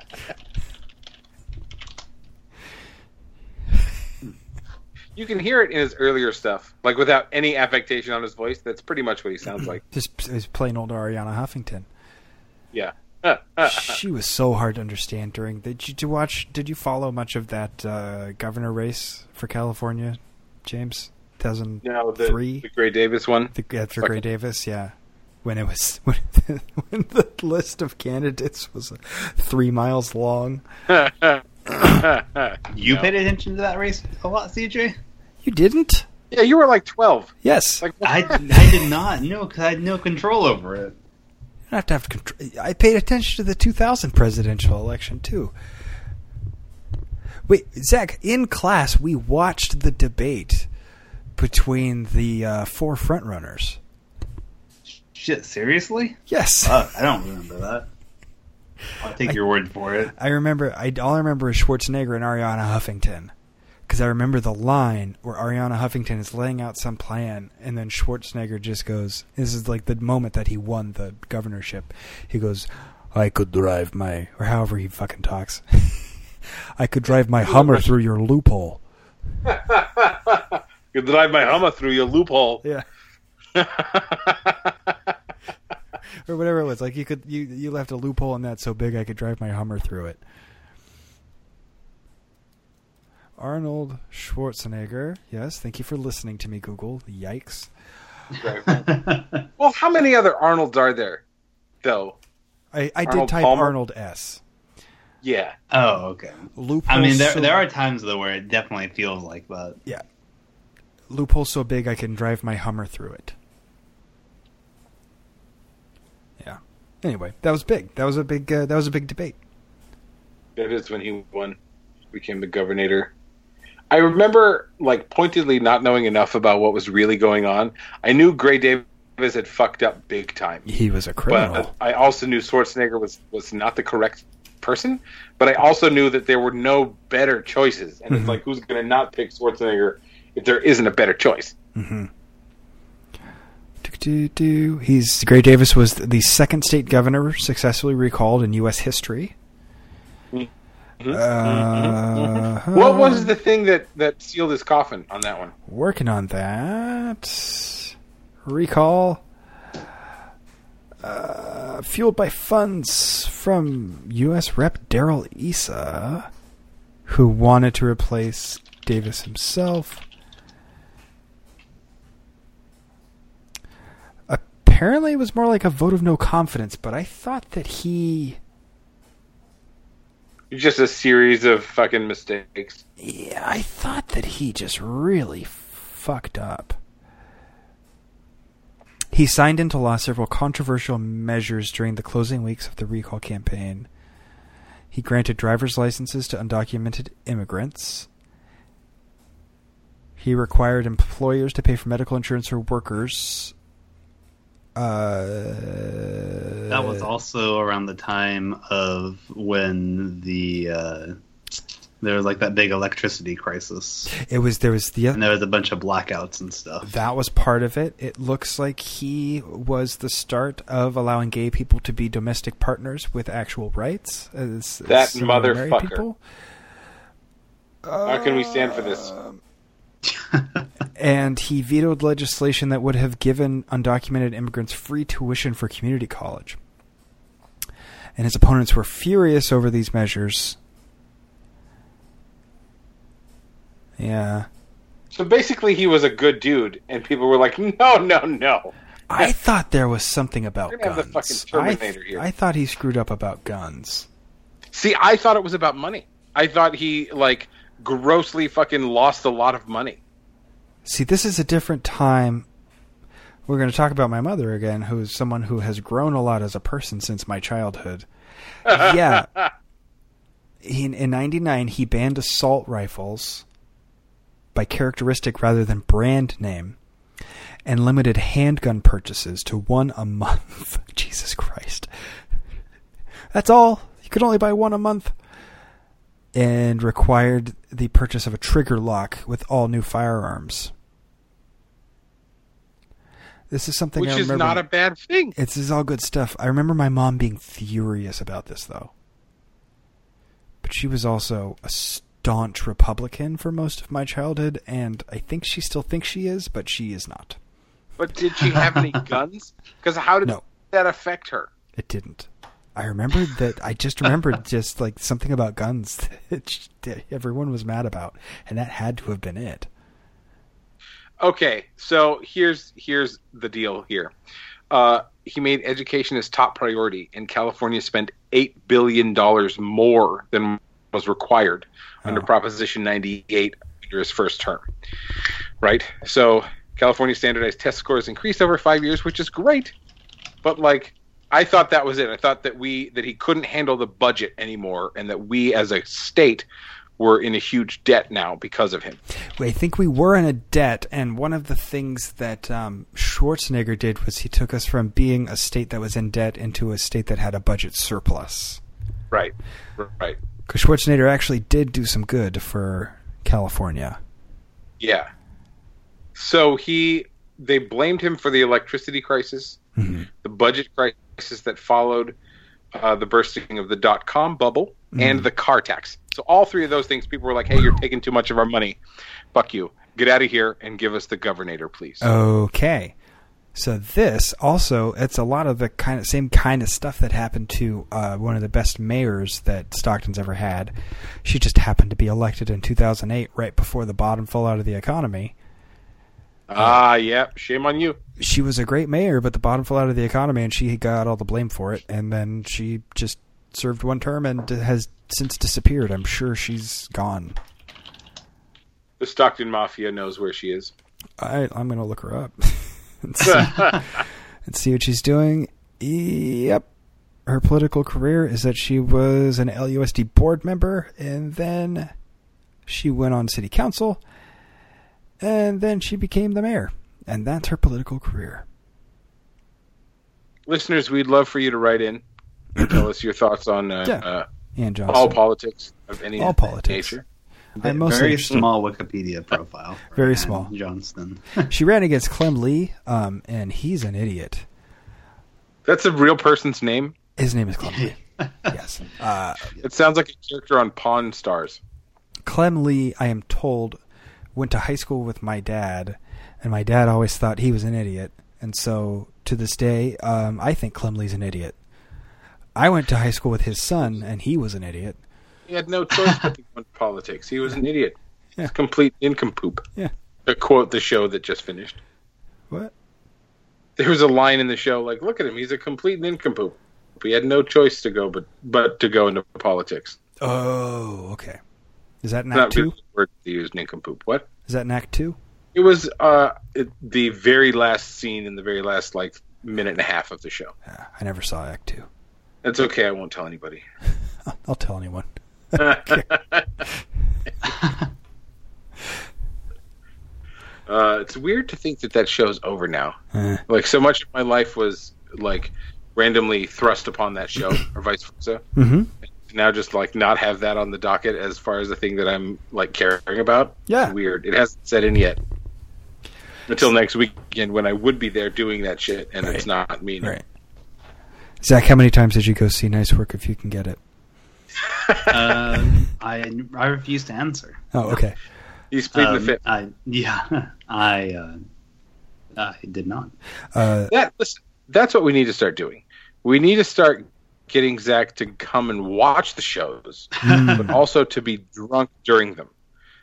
You can hear it in his earlier stuff, like without any affectation on his voice. That's pretty much what he sounds like. Just is plain old Arianna Huffington. Yeah. she was so hard to understand during. Did you, did you watch? Did you follow much of that uh, governor race for California, James? Two thousand no, the, three. the Gray Davis one. The, yeah, for Fuck Gray. Davis, yeah. When it was when, the, when the list of candidates was three miles long. You No. paid attention to that race a lot, CJ? You didn't? Yeah, you were like twelve. Yes. Like I, I did not know because I had no control over it. You don't have to have control. I paid attention to the 2000 presidential election too. Wait, Zach, in class we watched the debate between the uh, four frontrunners. Shit, seriously? Yes, Fuck, I don't remember that. I'll take your word for it. I remember. I all I remember is Schwarzenegger and Arianna Huffington, because I remember the line where Arianna Huffington is laying out some plan, and then Schwarzenegger just goes. This is like the moment that he won the governorship. He goes, "I could drive my," or however he fucking talks. I could drive my Hummer through your loophole. you drive my Hummer through your loophole. Yeah, or whatever it was. Like you could you you left a loophole in that so big I could drive my Hummer through it. Arnold Schwarzenegger. Yes, thank you for listening to me, Google. Yikes. well, how many other Arnolds are there, though? I, I did type Palmer? Arnold S. Yeah. oh, okay. Loophole I mean, there so, there are times though where it definitely feels like that. yeah. Loophole so big I can drive my Hummer through it. Yeah. Anyway, that was big. That was a big. Uh, that was a big debate. That is when he won, became the governor. I remember, like, pointedly not knowing enough about what was really going on. I knew Gray Davis had fucked up big time, He was a criminal. I also knew Schwarzenegger was was not the correct person. But I also knew that there were no better choices, and Mhm. it's like, who's going to not pick Schwarzenegger if there isn't a better choice? Mm-hmm. Do-do-do. He's Gray Davis was the second state governor successfully recalled in U.S. history. Uh, What was the thing that that sealed his coffin on that one? working on that recall? Uh, fueled by funds from U.S. Rep. Darrell Issa, who wanted to replace Davis himself. Apparently, it was more like a vote of no confidence, but I thought that he. Just a series of fucking mistakes. Yeah, I thought that he just really fucked up. He signed into law several controversial measures during the closing weeks of the recall campaign. He granted driver's licenses to undocumented immigrants. He required employers to pay for medical insurance for workers. Uh, That was also around the time of when the uh, there was like that big electricity crisis, It was there was the and there was a bunch of blackouts and stuff. That was part of it. It looks like he was the start of allowing gay people to be domestic partners with actual rights. As, as That similar married motherfucker. people. How can we stand for this? And he vetoed legislation that would have given undocumented immigrants free tuition for community college. And his opponents were furious over these measures. Yeah. So basically, he was a good dude, and people were like, "No, no, no." I thought there was something about We're gonna have the guns. I, here. I thought he screwed up about guns. See, I thought it was about money. I thought he like grossly fucking lost a lot of money. See, this is a different time. We're going to talk about my mother again, who is someone who has grown a lot as a person since my childhood. yeah. He, in 99, he banned assault rifles by characteristic rather than brand name and limited handgun purchases to one a month. Jesus Christ. That's all. You could only buy one a month. And required the purchase of a trigger lock with all new firearms. This is something which I is not a bad thing. It's is all good stuff. I remember my mom being furious about this though. But she was also a staunch Republican for most of my childhood, and I think she still thinks she is, but she is not. But did she have any guns? Because how did No. that affect her? It didn't. I remembered that. I just remembered just like something about guns that, everyone was mad about, and that had to have been it. Okay, so here's here's the deal here. Uh, he made education his top priority, and California spent eight billion dollars more than was required under Oh. Proposition 98 under his first term. Right. So California standardized test scores increased over five years, which is great. But like, I thought that was it. I thought that we that he couldn't handle the budget anymore, and that we as a state were in a huge debt now because of him. I think we were in a debt, and one of the things that um, Schwarzenegger did was he took us from being a state that was in debt into a state that had a budget surplus. Right. Right. Because Schwarzenegger actually did do some good for California. Yeah. So he they blamed him for the electricity crisis, Mhm. the budget crisis that followed uh, the bursting of the dot com bubble, and the car tax. So all three of those things, people were like, "Hey, you're taking too much of our money. Fuck you. Get out of here and give us the governor, please." Okay. So this also it's a lot of the kind of same kind of stuff that happened to uh, one of the best mayors that Stockton's ever had. She just happened to be elected in 2008, right before the bottom fell out of the economy. Ah, yeah. Shame on you. She was a great mayor, but the bottom fell out of the economy, and she got all the blame for it. And then she just served one term and has since disappeared. I'm sure she's gone. The Stockton Mafia knows where she is. I, I'm going to look her up and, see, and see what she's doing. Yep. Her political career is that she was an LUSD board member, and then she went on city council, and then she became the mayor. And that's her political career. Listeners, we'd love for you to write in and tell us your thoughts on uh, Yeah. uh, Ann Johnston. all politics of any All politics. nature. I'm mostly Very small Wikipedia profile. Very Ann small. Johnston. She ran against Clem Lee, um, and he's an idiot. That's a real person's name. His name is Clem Lee. yes. Uh, It sounds like a character on Pawn Stars. Clem Lee, I am told, went to high school with my dad, and my dad always thought he was an idiot. And so to this day, um, I think Clem Lee's an idiot. I went to high school with his son, and he was an idiot. He had no choice but to go into politics. He was an idiot. Yeah. He's complete nincompoop. Yeah. To quote the show that just finished. What? There was a line in the show like, "Look at him. He's a complete nincompoop. He had no choice to go but but to go into politics." Oh, okay. Is that Not Act Two? word to use nincompoop. What? Is that in Act Two? It was uh it, the very last scene in the very last like minute and a half of the show. Yeah, I never saw Act Two. That's okay. I won't tell anybody. I'll tell anyone. Uh, it's weird to think that that show's over now. Eh. Like so much of my life was like randomly thrust upon that show, or vice versa. Mm-hmm. Now just like not have that on the docket as far as the thing that I'm like caring about. Yeah. weird. It hasn't set in yet. Until next weekend when I would be there doing that shit, and it's not me. Right. Zach, how many times did you go see Nice Work if you can get it? uh, I I refuse to answer. Oh, okay. He's pleading the Um, fifth. I yeah I uh, I did not. Uh, That listen, that's what we need to start doing. We need to start getting Zach to come and watch the shows, but also to be drunk during them.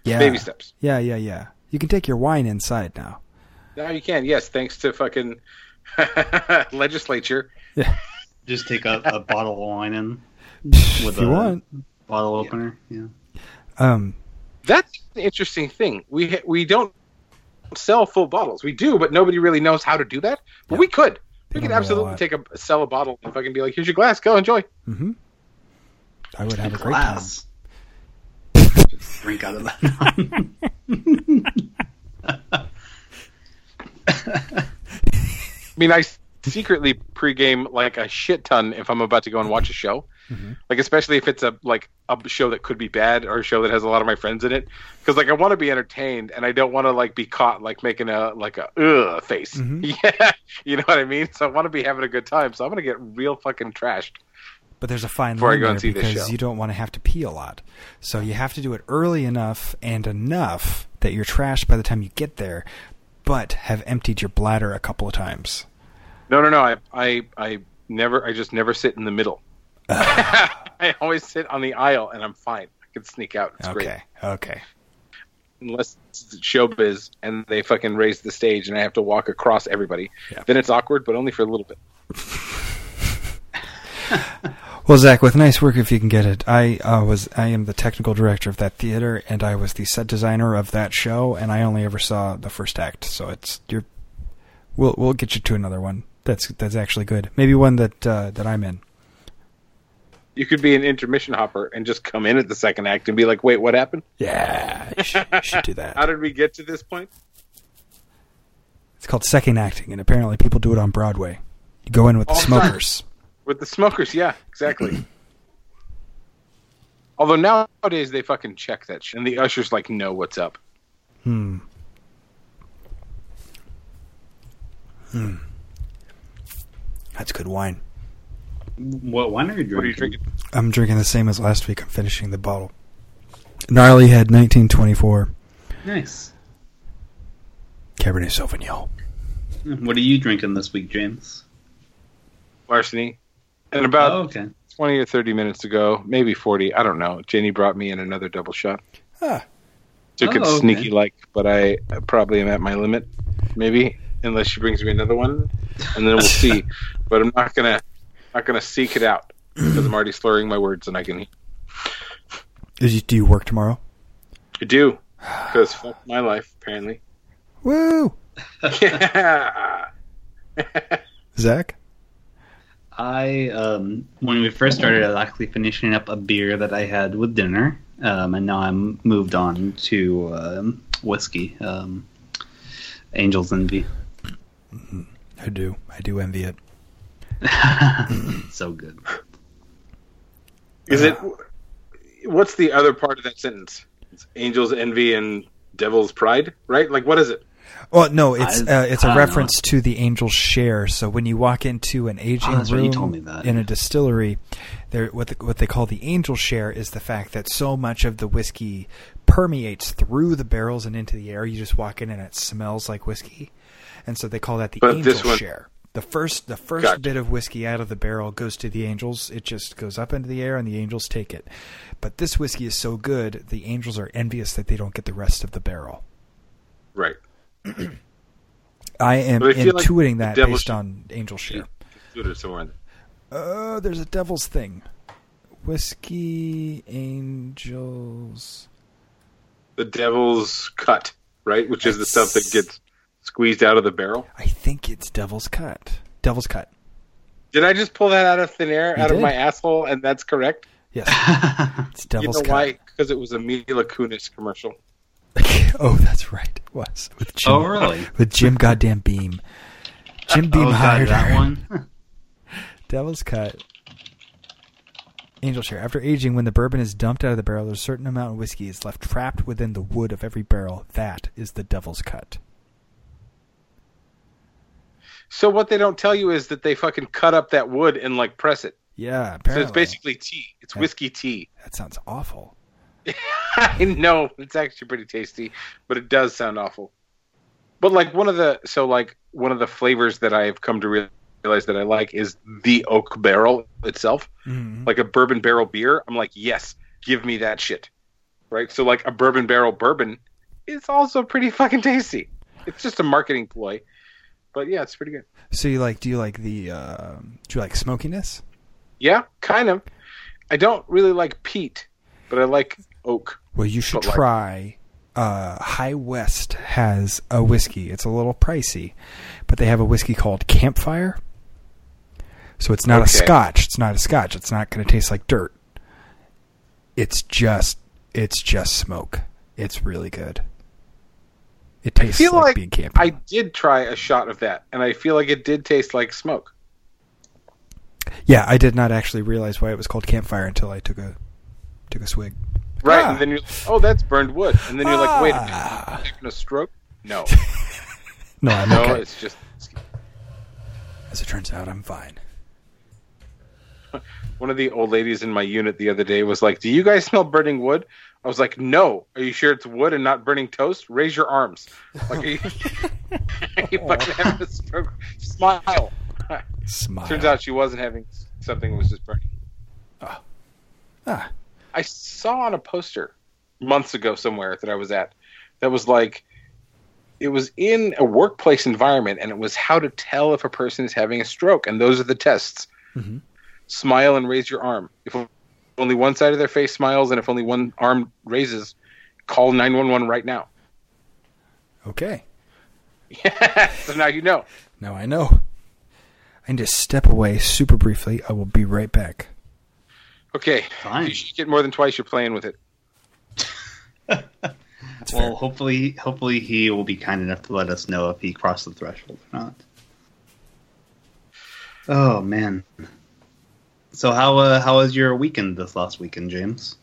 Hmm. yeah. Baby steps. Yeah, yeah, yeah. You can take your wine inside now. Now you can, yes, thanks to fucking legislature. Yeah. Just take a, a bottle of wine in If with you a want. bottle opener. Yeah. Um, That's an interesting thing. We ha- we don't sell full bottles. We do, but nobody really knows how to do that. But Yeah. we could. They We could don't a absolutely take a sell a bottle and fucking be like, "Here's your glass. Go enjoy." hmm I would have a great time. Glass. Just drink out of that. I mean, I secretly pregame like a shit ton if I'm about to go and watch a show. Mm-hmm. Like especially if it's a like a show that could be bad or a show that has a lot of my friends in it, because like I want to be entertained and I don't want to like be caught like making a like a ugh face. Mhm. Yeah, you know what I mean. So I want to be having a good time. So I'm gonna get real fucking trashed. But there's a fine line there because you don't want to have to pee a lot. So you have to do it early enough and enough that you're trashed by the time you get there, but have emptied your bladder a couple of times. No, no, no. I, I, I never. I just never sit in the middle. Uh. I always sit on the aisle, and I'm fine. I can sneak out. It's great. okay, okay. Unless it's showbiz and they fucking raise the stage, and I have to walk across everybody. Yeah. Then it's awkward, but only for a little bit. Well, Zach, with nice work if you can get it. I uh, was I am the technical director of that theater, and I was the set designer of that show, and I only ever saw the first act. So it's you're we'll we'll get you to another one. That's that's actually good. Maybe one that uh, that I'm in. You could be an intermission hopper and just come in at the second act and be like, "Wait, what happened? Yeah, you should, you should do that. How did we get to this point?" It's called second acting, and apparently people do it on Broadway. You go in with the All the time. Smokers. With the smokers, yeah, exactly. Although nowadays they fucking check that shit, and the ushers like know what's up. Hmm. Hmm. That's good wine. What wine are you drinking? What are you drinking? I'm drinking the same as last week. I'm finishing the bottle. Gnarly Head 1924 Nice. Cabernet Sauvignon. What are you drinking this week, James? Larceny. And about oh, okay. 20 or 30 minutes ago, maybe 40, I don't know. Jenny brought me in another double shot. Ah, Took it Oh, okay. sneaky like, but I probably am at my limit, maybe, unless she brings me another one, and then we'll see. But I'm not gonna, not gonna seek it out because I'm already slurring my words, and I can, Is you, do you work tomorrow? I do, because fuck my life apparently. Woo! Yeah. Zach? I um, when we first started, I was actually finishing up a beer that I had with dinner, um, and now I'm moved on to um, whiskey, um, Angel's Envy. I do. I do envy it. so good. Is it? What's the other part of that sentence? It's angels envy and devil's pride, right? Like, what is it? Well, no, it's I- uh, it's a I don't know. reference to the angel's share. So when you walk into an aging Oh, room you told me that, in a distillery, there what the, what they call the angel share is the fact that so much of the whiskey permeates through the barrels and into the air. You just walk in and it smells like whiskey, and so they call that the But angel one- share. The first the first Gotcha. bit of whiskey out of the barrel goes to the angels. It just goes up into the air, and the angels take it. But this whiskey is so good, the angels are envious that they don't get the rest of the barrel. Right. I am I feel like intuiting that based on angel share. Put it somewhere in there. Uh, there's a devil's thing. Whiskey angels. The devil's cut, right? Which is the stuff that gets squeezed out of the barrel. I think it's devil's cut. Devil's cut. Did I just pull that out of thin air, You out of my asshole, and that's correct? Yes, it's You devil's know cut. why? Because it was a Mila Kunis commercial. oh, that's right. It was with Jim. Oh, really? With Jim Goddamn Beam. Jim Beam oh, God, hired that her. one. Devil's cut. Angel share. After aging, when the bourbon is dumped out of the barrel, there's a certain amount of whiskey is left trapped within the wood of every barrel. That is the devil's cut. So what they don't tell you is that they fucking cut up that wood and like press it. Yeah, So it's basically tea. It's Yeah. whiskey tea. That sounds awful. I know it's actually pretty tasty, but it does sound awful. But like one of the so like one of the flavors that I have come to realize that I like is the oak barrel itself. Mhm. Like a bourbon barrel beer, I'm like, yes, give me that shit. Right? So like a bourbon barrel bourbon is also pretty fucking tasty. It's just a marketing ploy. But yeah, it's pretty good. So you like? Do you like the? Uh, do you like smokiness? Yeah, kind of. I don't really like peat, but I like oak. Well, you should But like- try. Uh, High West has a whiskey. It's a little pricey, but they have a whiskey called Campfire. So it's not a Scotch. It's not a Scotch. It's not going to taste like dirt. It's just, it's just smoke. It's really good. It I tastes feel like, like being camping. I did try a shot of that, and I feel like it did taste like smoke. yeah, I did not actually realize why it was called Campfire until I took a took a swig. Right, Ah. and then you're like, oh, that's burned wood. And then you're like, wait a minute, Ah. am I having a stroke? No. No, I'm no, okay. it's just. As it turns out, I'm fine. one of the old ladies in my unit the other day was like, "Do you guys smell burning wood?" I was like, "No. Are you sure it's wood and not burning toast? Raise your arms. Like, are you, are you fucking having a stroke? Smile." Smile. Turns out she wasn't having something; was just burning. Ah, I saw on a poster months ago somewhere that I was at that was like it was in a workplace environment and it was how to tell if a person is having a stroke and those are the tests. Mhm. Smile and raise your arm. If only one side of their face smiles and if only one arm raises, call 911 right now. okay. so now you know. Now I know. I need to step away super briefly. I will be right back. Okay. Fine. If you should get more than twice, you're playing with it. Well, fair. hopefully, hopefully he will be kind enough to let us know if he crossed the threshold or not. Oh man. So how uh, how was your weekend this last weekend, James?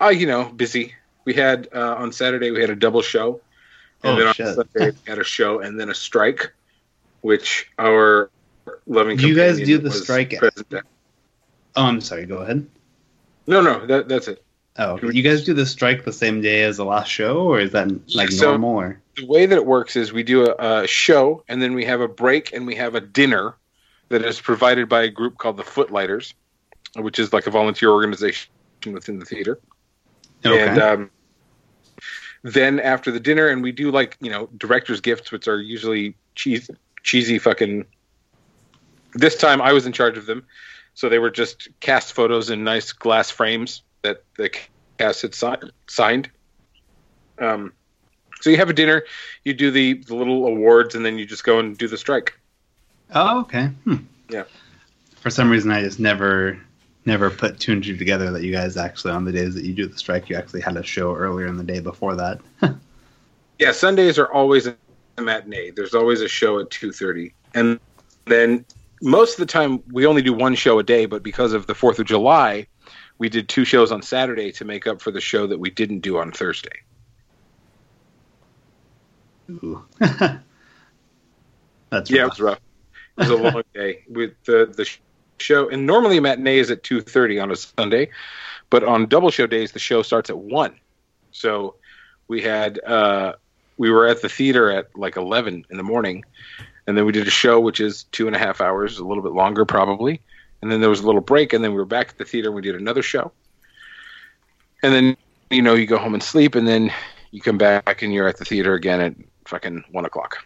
Uh, you know, busy. We had uh, on Saturday we had a double show, and Oh, then on shit. Sunday we had a show and then a strike, which our loving. Do you guys do the strike at. Oh, I'm sorry. Go ahead. No, no, that, that's it. Oh, you guys do the strike the same day as the last show, or is that like So- normal? Or The way that it works is we do a, a show and then we have a break and we have a dinner that is provided by a group called the Footlighters, which is like a volunteer organization within the theater. okay, And um, then after the dinner, and we do like you know director's gifts, which are usually cheese, cheesy fucking. This time I was in charge of them, so they were just cast photos in nice glass frames that the cast had si- signed. Um, so you have a dinner, you do the, the little awards, and then you just go and do the strike. oh, okay. Hmm. Yeah. For some reason, I just never never put two and two together that you guys actually on the days that you do the strike, you actually had a show earlier in the day before that. Yeah, Sundays are always a matinee. There's always a show at two thirty, and then most of the time we only do one show a day. But because of the Fourth of July, we did two shows on Saturday to make up for the show that we didn't do on Thursday. Ooh. That's Yeah, it rough. was rough. It was a long day with the the show, and normally a matinee is at two thirty on a Sunday, but on double show days the show starts at one. So we had uh, we were at the theater at like eleven in the morning, and then we did a show which is two and a half hours, a little bit longer probably, and then there was a little break, and then we were back at the theater and we did another show, and then you know you go home and sleep, and then you come back and you're at the theater again at fucking one o'clock.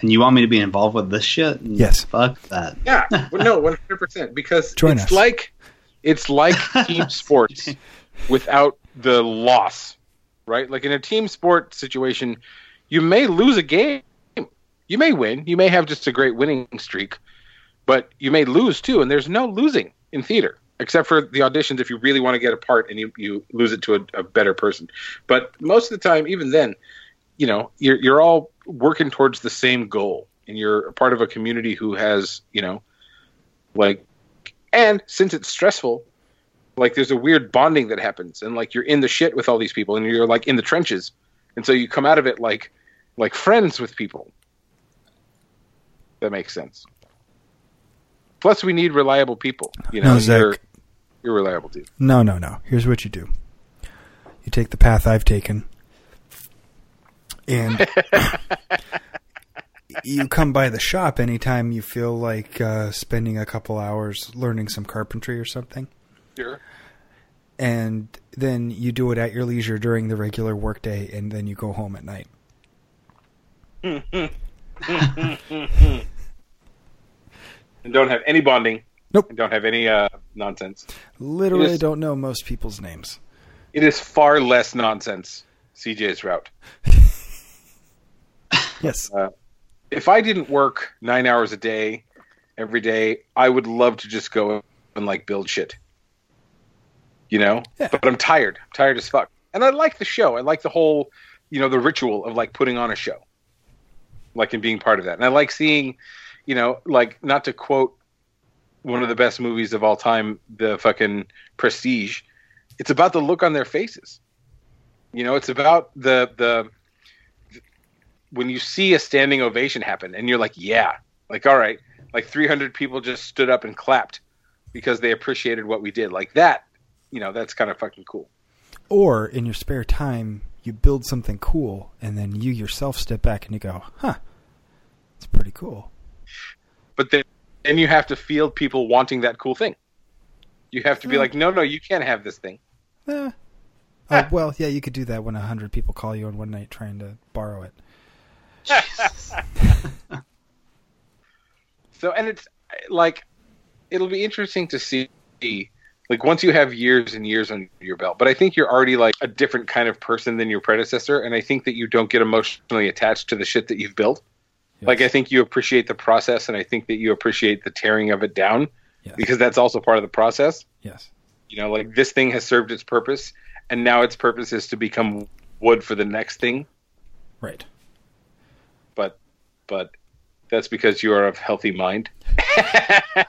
And you want me to be involved with this shit? Yes. Fuck that. Yeah, well, no, one hundred percent. Because Join it's us. like it's like team sports without the loss, right? Like in a team sport situation, you may lose a game, you may win, you may have just a great winning streak, but you may lose too. And there's no losing in theater except for the auditions if you really want to get a part and you, you lose it to a, a better person. But most of the time, even then, you know, you're you're all working towards the same goal, and you're part of a community who has, you know, like, and since it's stressful, like there's a weird bonding that happens, and like you're in the shit with all these people, and you're like in the trenches, and so you come out of it like like friends with people. That makes sense. Plus, we need reliable people. You know, No, Zach. you're you're reliable dude. No, no, no. Here's what you do. You take the path I've taken, and you come by the shop anytime you feel like uh, spending a couple hours learning some carpentry or something, Sure. and then you do it at your leisure during the regular workday, and then you go home at night. And don't have any bonding. Nope. And don't have any uh, nonsense. Literally, Yes. don't know most people's names. It is far less nonsense. CJ's route. Yes. if I didn't work nine hours a day every day, I would love to just go and like build shit. You know? Yeah. But I'm tired. I'm tired as fuck. And I like the show. I like the whole, you know, the ritual of like putting on a show. Like and being part of that. And I like seeing, you know, like not to quote one of the best movies of all time, the fucking Prestige. It's about the look on their faces. You know, it's about the the when you see a standing ovation happen and you're like, yeah, like all right, like 300 people just stood up and clapped because they appreciated what we did. Like that, you know, that's kind of fucking cool. Or in your spare time, you build something cool, and then you yourself step back and you go, "Huh, it's pretty cool." But then, then you have to field people wanting that cool thing. You have to be Yeah. like, no, no, you can't have this thing. Eh. Oh, well, yeah, you could do that when a hundred people call you on one night trying to borrow it. So, and it's like, it'll be interesting to see, like, once you have years and years on your belt. But I think you're already like a different kind of person than your predecessor, and I think that you don't get emotionally attached to the shit that you've built. Like, I think you appreciate the process, and I think that you appreciate the tearing of it down Yes. because that's also part of the process. Yes. You know, like this thing has served its purpose, and now its purpose is to become wood for the next thing. Right. But, but that's because you are of healthy mind.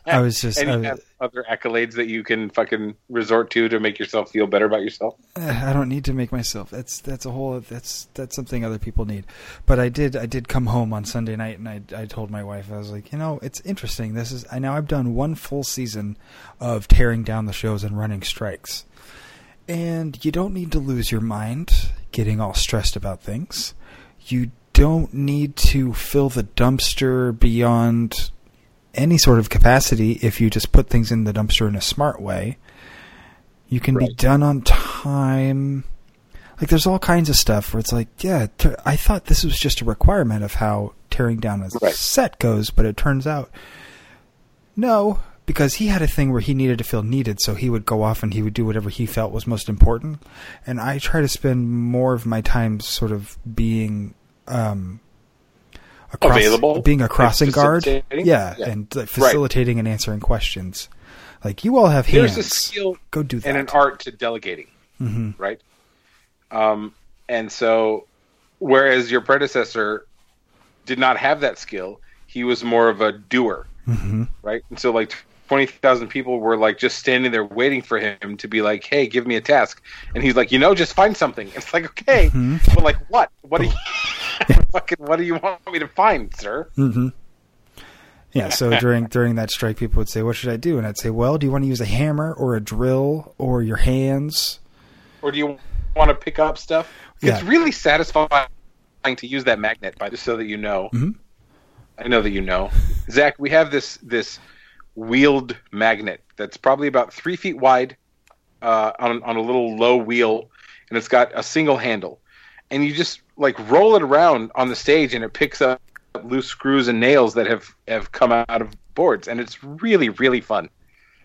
I was just. and was- have other accolades that you can fucking resort to to make yourself feel better about yourself. Eh, I don't need to make myself. That's that's a whole. That's that's something other people need. But I did. I did come home on Sunday night, and I I told my wife I was like, you know, it's interesting. This is. I now I've done one full season of tearing down the shows and running strikes, and you don't need to lose your mind getting all stressed about things. You don't need to fill the dumpster beyond any sort of capacity if you just put things in the dumpster in a smart way. You can be done on time. Like there's all kinds of stuff where it's like, yeah, I thought this was just a requirement of how tearing down a Right. set goes, but it turns out no, because he had a thing where he needed to feel needed, so he would go off and he would do whatever he felt was most important. And I try to spend more of my time sort of being um a cross- Available? being a crossing guard. Yeah, Yeah. and like, facilitating and answering questions. Like you all have There's hands. a skill Go do that. and an art to delegating, hmm right? Um, and so, whereas your predecessor did not have that skill, he was more of a doer, hmm right? And so, like twenty thousand people were like just standing there waiting for him to be like, "Hey, give me a task," and he's like, "You know, just find something." It's like, okay, Mhm. but like what? What do you fucking? What do you want me to find, sir? Mm-hmm. Yeah, so during during that strike, people would say, "What should I do?" And I'd say, "Well, do you want to use a hammer or a drill or your hands?" or do you want to pick up stuff? It's really satisfying to use that magnet, by just so that you know. Mhm. I know that you know, Zach. We have this this wheeled magnet that's probably about three feet wide, uh, on on a little low wheel, and it's got a single handle, and you just like roll it around on the stage, and it picks up loose screws and nails that have have come out of boards, and it's really really fun.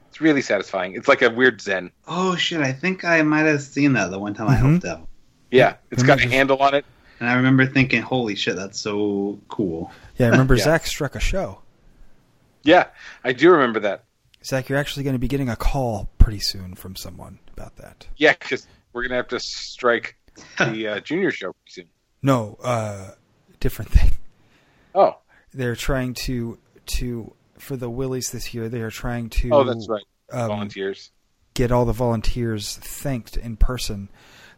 It's really satisfying. It's like a weird zen. Oh shit! I think I might have seen that the one time I Mhm. helped out, Yeah, it's got a handle on it. and I remember thinking, "Holy shit, that's so cool!" Yeah, I remember Yeah. Zach struck a show. Yeah, I do remember that. Zach, you're actually going to be getting a call pretty soon from someone about that. Yeah, because we're gonna have to strike the uh, junior show soon. No, uh, different thing. Oh, They're trying to to for the Willies this year. They are trying to oh, that's right. um, Volunteers. get all the volunteers thanked in person.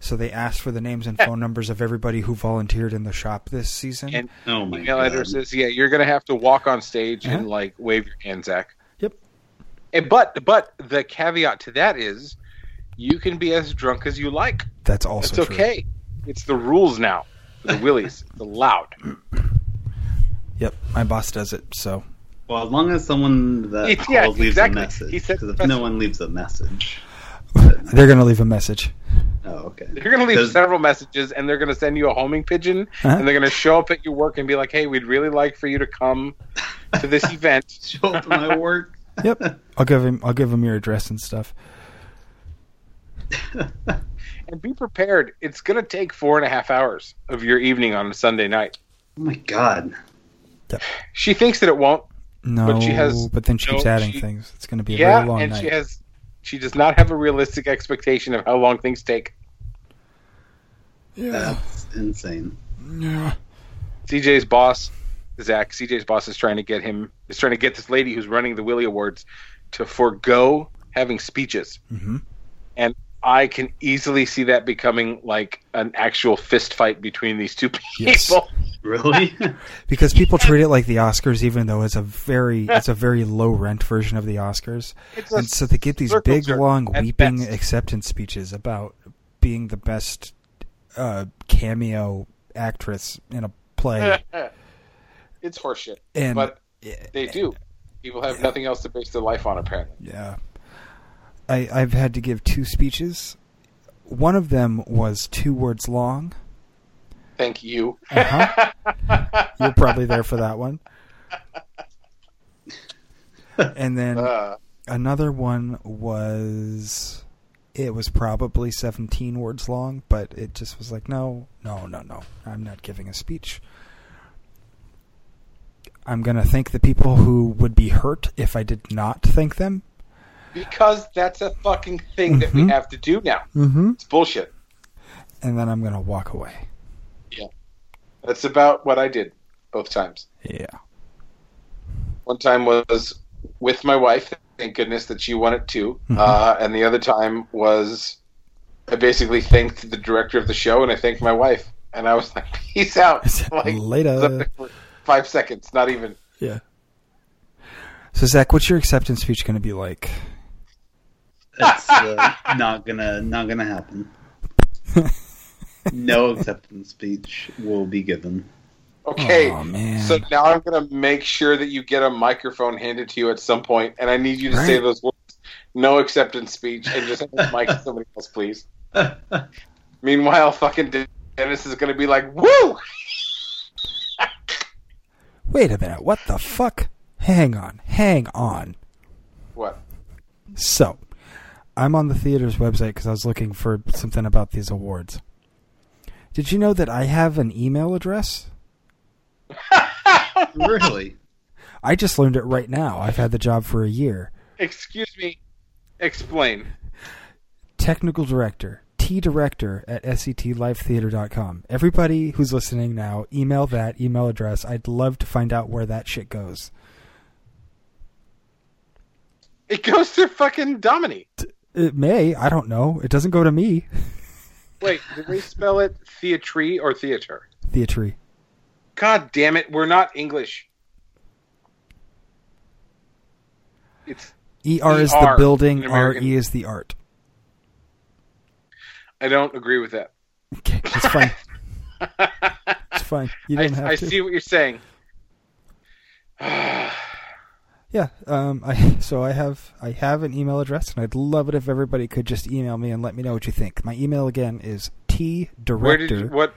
So they asked for the names and phone numbers of everybody who volunteered in the shop this season. And Oh my email god! addresses. Yeah, you're gonna have to walk on stage and Uh-huh. like wave your hand, Zach. Yep. And, but but the caveat to that is, you can be as drunk as you like. That's also It's true. okay. It's the rules now. For the Willies, the loud. Yep, my boss does it. So Well, as long as someone that It- calls yeah, leaves exactly. a message, because if message. no one leaves a message, they're going to leave a message. oh okay. They're gonna leave Does- several messages, and they're gonna send you a homing pigeon, Huh? and they're gonna show up at your work and be like, "Hey, we'd really like for you to come to this event." Show up to my work. Yep, I'll give him. I'll give him your address and stuff. and be prepared. It's going to take four and a half hours of your evening on a Sunday night. Oh my god! She thinks that it won't. No, But she has- but then she keeps no, adding she- things. It's going to be a yeah, very long and night. she has. She does not have a realistic expectation of how long things take. yeah, That's insane. yeah. CJ's boss, Zach. CJ's boss is trying to get him. Is trying to get this lady who's running the Willie Awards to forego having speeches. hmm and I can easily see that becoming like an actual fist fight between these two people. Yes. Really? because people treat it like the Oscars, even though it's a very it's a very low rent version of the Oscars, and so they get these big long weeping best. acceptance speeches about being the best uh, cameo actress in a play, it's horseshit. and but they do. People have nothing else to base their life on, apparently. Yeah. I, I've had to give two speeches. One of them was two words long. Thank you. Uh-huh. You're probably there for that one. And then Uh, another one was it was probably 17 words long, but it just was like, no, no, no, no. I'm not giving a speech. I'm going to thank the people who would be hurt if I did not thank them. Because that's a fucking thing that we Mhm. have to do now. Mm-hmm. It's bullshit. And then I'm going to walk away. Yeah, that's about what I did both times. Yeah. One time was with my wife. Thank goodness that she won it too. Mhm. Uh, and the other time was I basically thanked the director of the show and I thanked my wife. And I was like, "Peace out." like Later. five seconds, not even. Yeah. So Zach, what's your acceptance speech going to be like? That's uh, not gonna not gonna happen. No acceptance speech will be given. Okay. Aw, man. So now I'm gonna make sure that you get a microphone handed to you at some point, and I need you to say those words. No acceptance speech, and just hand the mic to somebody else, please. Meanwhile, fucking Dennis is gonna be like, "Woo!" Wait a minute. What the fuck? Hang on. Hang on. What? So, I'm on the theater's website because I was looking for something about these awards. Did you know that I have an email address? really? I just learned it right now. I've had the job for a year. Excuse me. Explain. Technical director, T director at sctlivetheater.com. Everybody who's listening now, email that email address. I'd love to find out where that shit goes. It goes to fucking Domini. It may. I don't know. It doesn't go to me. Wait, did they spell it theatre or theater? Theatre. God damn it, we're not English. It's. ER is the building. RE is the art. I don't agree with that. Okay, it's fine. it's fine. You I, don't have I to. see what you're saying. Yeah. Um. I so I have I have an email address, and I'd love it if everybody could just email me and let me know what you think. My email again is t Where did you, director what?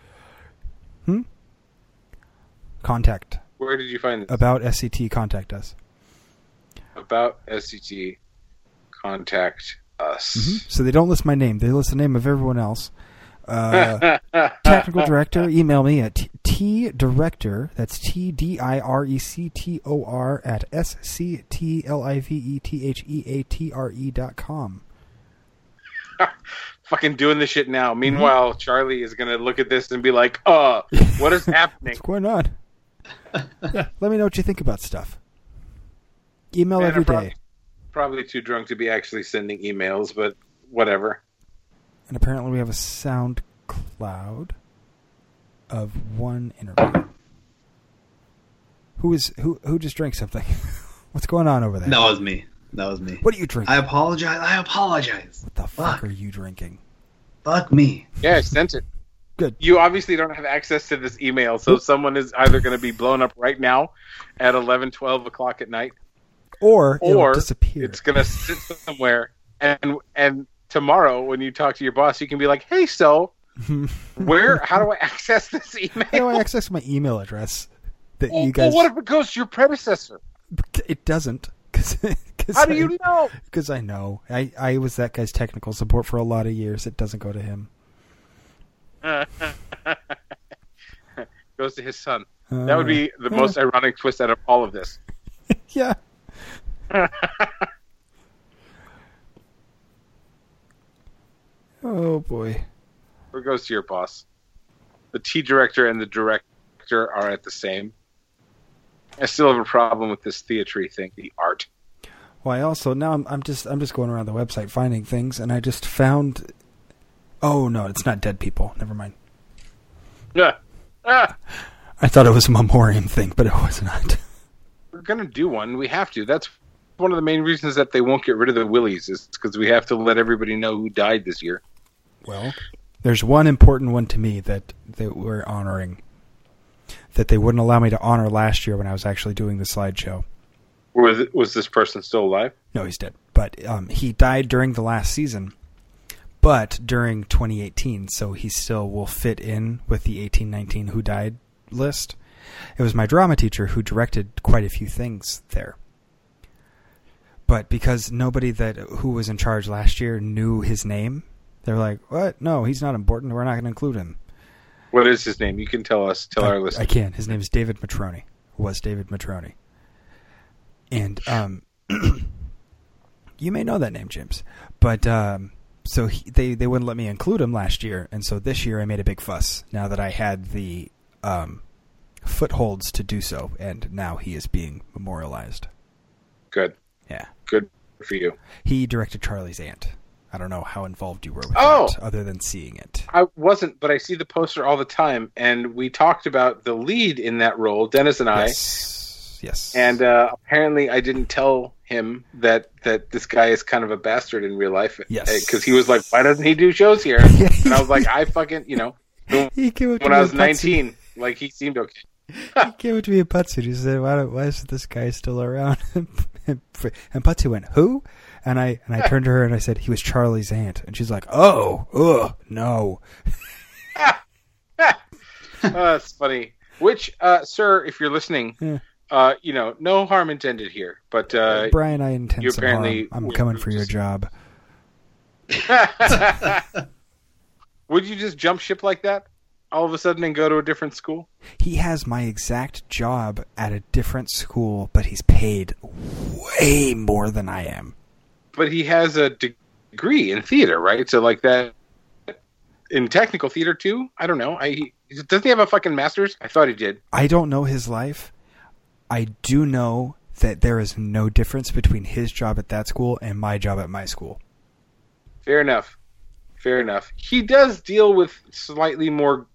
contact Where did you find this? about SCT. Contact us. about SCT contact us. So they don't list my name; they list the name of everyone else. Uh, technical director, email me at t, t director. That's t d i r e c t o r at s c t l i v e t h e a t r e dot com. Fucking doing this shit Mm-hmm. now. Meanwhile, Charlie is gonna look at this and be like, "Uh, what is happening?" What's going on? yeah, let me know what you think about stuff. Email Man, every probably, day, probably too drunk to be actually sending emails, but whatever. And apparently we have a sound cloud of one interview. Who is who? Who just drank something? What's going on over there? That was me. That was me. What are you drinking? I apologize. I apologize. what the fuck Fuck. are you drinking? Fuck me. Yeah, I sent it. Good. You obviously don't have access to this email, so someone is either going to be blown up right now at 11, 12 o'clock at night, Or, it'll or disappear. it's going to sit somewhere. And and tomorrow, when you talk to your boss, you can be like, "Hey, so where? How do I access this email?" How do I access my email address? That Well, you guys. well, what if it goes to your predecessor? it doesn't. Cause, cause How do I- you know? Because I know. I, I was that guy's technical support for a lot of years. It doesn't go to him. goes to his son. That would be the Uh, most ironic twist out of all of this. Yeah. Oh boy. Or goes to your boss. The T director and the director are at the same. I still have a problem with this theatre thing, the art. Well, I also now I'm, I'm just I'm just going around the website finding things, and I just found. Oh no, it's not dead people. Never mind. Yeah. Ah, I thought it was a memoriam thing, but it was not. We're gonna do one. We have to. That's one of the main reasons that they won't get rid of the willies is because we have to let everybody know who died this year. Well, there's one important one to me that that we're honoring. That they wouldn't allow me to honor last year when I was actually doing the slideshow. Was was this person still alive? No, he's dead. But um, he died during the last season, but during 2018, so he still will fit in with the 1819 who died list. It was my drama teacher who directed quite a few things there. But because nobody that who was in charge last year knew his name, they're like, "What? No, he's not important. We're not going to include him." What is his name? You can tell us. Tell I, our listeners. I can. His name is David Matroni. Was David Matroni. And um, you may know that name, James. But um, so he, they they wouldn't let me include him last year, and so this year I made a big fuss. Now that I had the um, footholds to do so, and now he is being memorialized. Good. Yeah, Good for you. he directed Charley's Aunt. I don't know how involved you were with Oh! that, other than seeing it. I wasn't, but I see the poster all the time, and we talked about the lead in that role, Dennis and I. Yes, yes. And uh, apparently, I didn't tell him that that this guy is kind of a bastard in real life. Yes. because he was like, "Why doesn't he do shows here?" and I was like, "I fucking, you know." he came When I was nineteen, like he seemed okay. he came up to me at Putsu. He said, "Why, why is this guy still around?" And Putsu went, "Who?" And I and I turned to her and I said, "He was Charley's aunt." And she's like, "Oh, ugh, no." Uh, that's funny. Which, uh, sir, if you're listening, Yeah. uh, you know, no harm intended here. But uh, Brian, I intend you some harm. apparently I'm coming for your just- job. would you just jump ship like that all of a sudden and go to a different school? He has my exact job at a different school, but he's paid way more than I am. But he has a degree in theater, right? So like that in technical theater too. I don't know. I he, doesn't he have a fucking master's? I thought he did. I don't know his life. I do know that there is no difference between his job at that school and my job at my school. Fair enough. Fair enough. He does deal with slightly more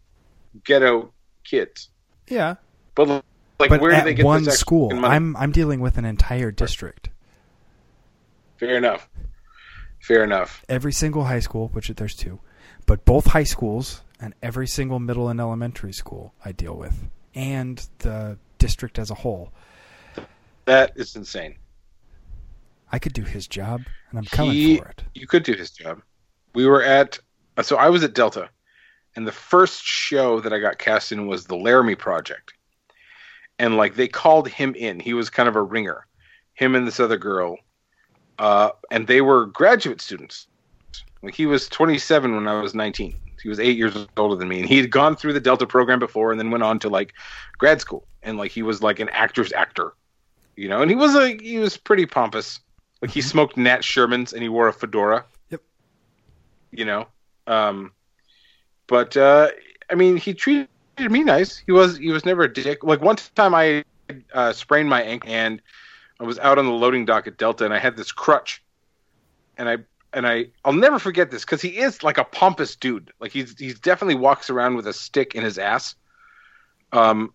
ghetto kids, Yeah, but like, but where do they get one school? I'm I'm dealing with an entire district. Fair enough. Fair enough. Every single high school, which there's two, but both high schools and every single middle and elementary school I deal with, and the district as a whole. That is insane. I could do his job, and I'm coming He- for it. You could do his job. We were at so I was at Delta, and the first show that I got cast in was the Laramie Project, and like they called him in. He was kind of a ringer, him and this other girl, uh, and they were graduate students. Like he was 27 when I was 19. He was eight years older than me, and he had gone through the Delta program before, and then went on to like grad school, and like he was like an actor's actor, you know. And he was like he was pretty pompous. Like he smoked Nat Shermans, and he wore a fedora. Yep. You know, um, but uh, I mean, he treated me nice. He was he was never a dick. Like one time, I uh, sprained my ankle, and I was out on the loading dock at Delta, and I had this crutch, and I and I I'll never forget this because he is like a pompous dude. Like he's he's definitely walks around with a stick in his ass, um,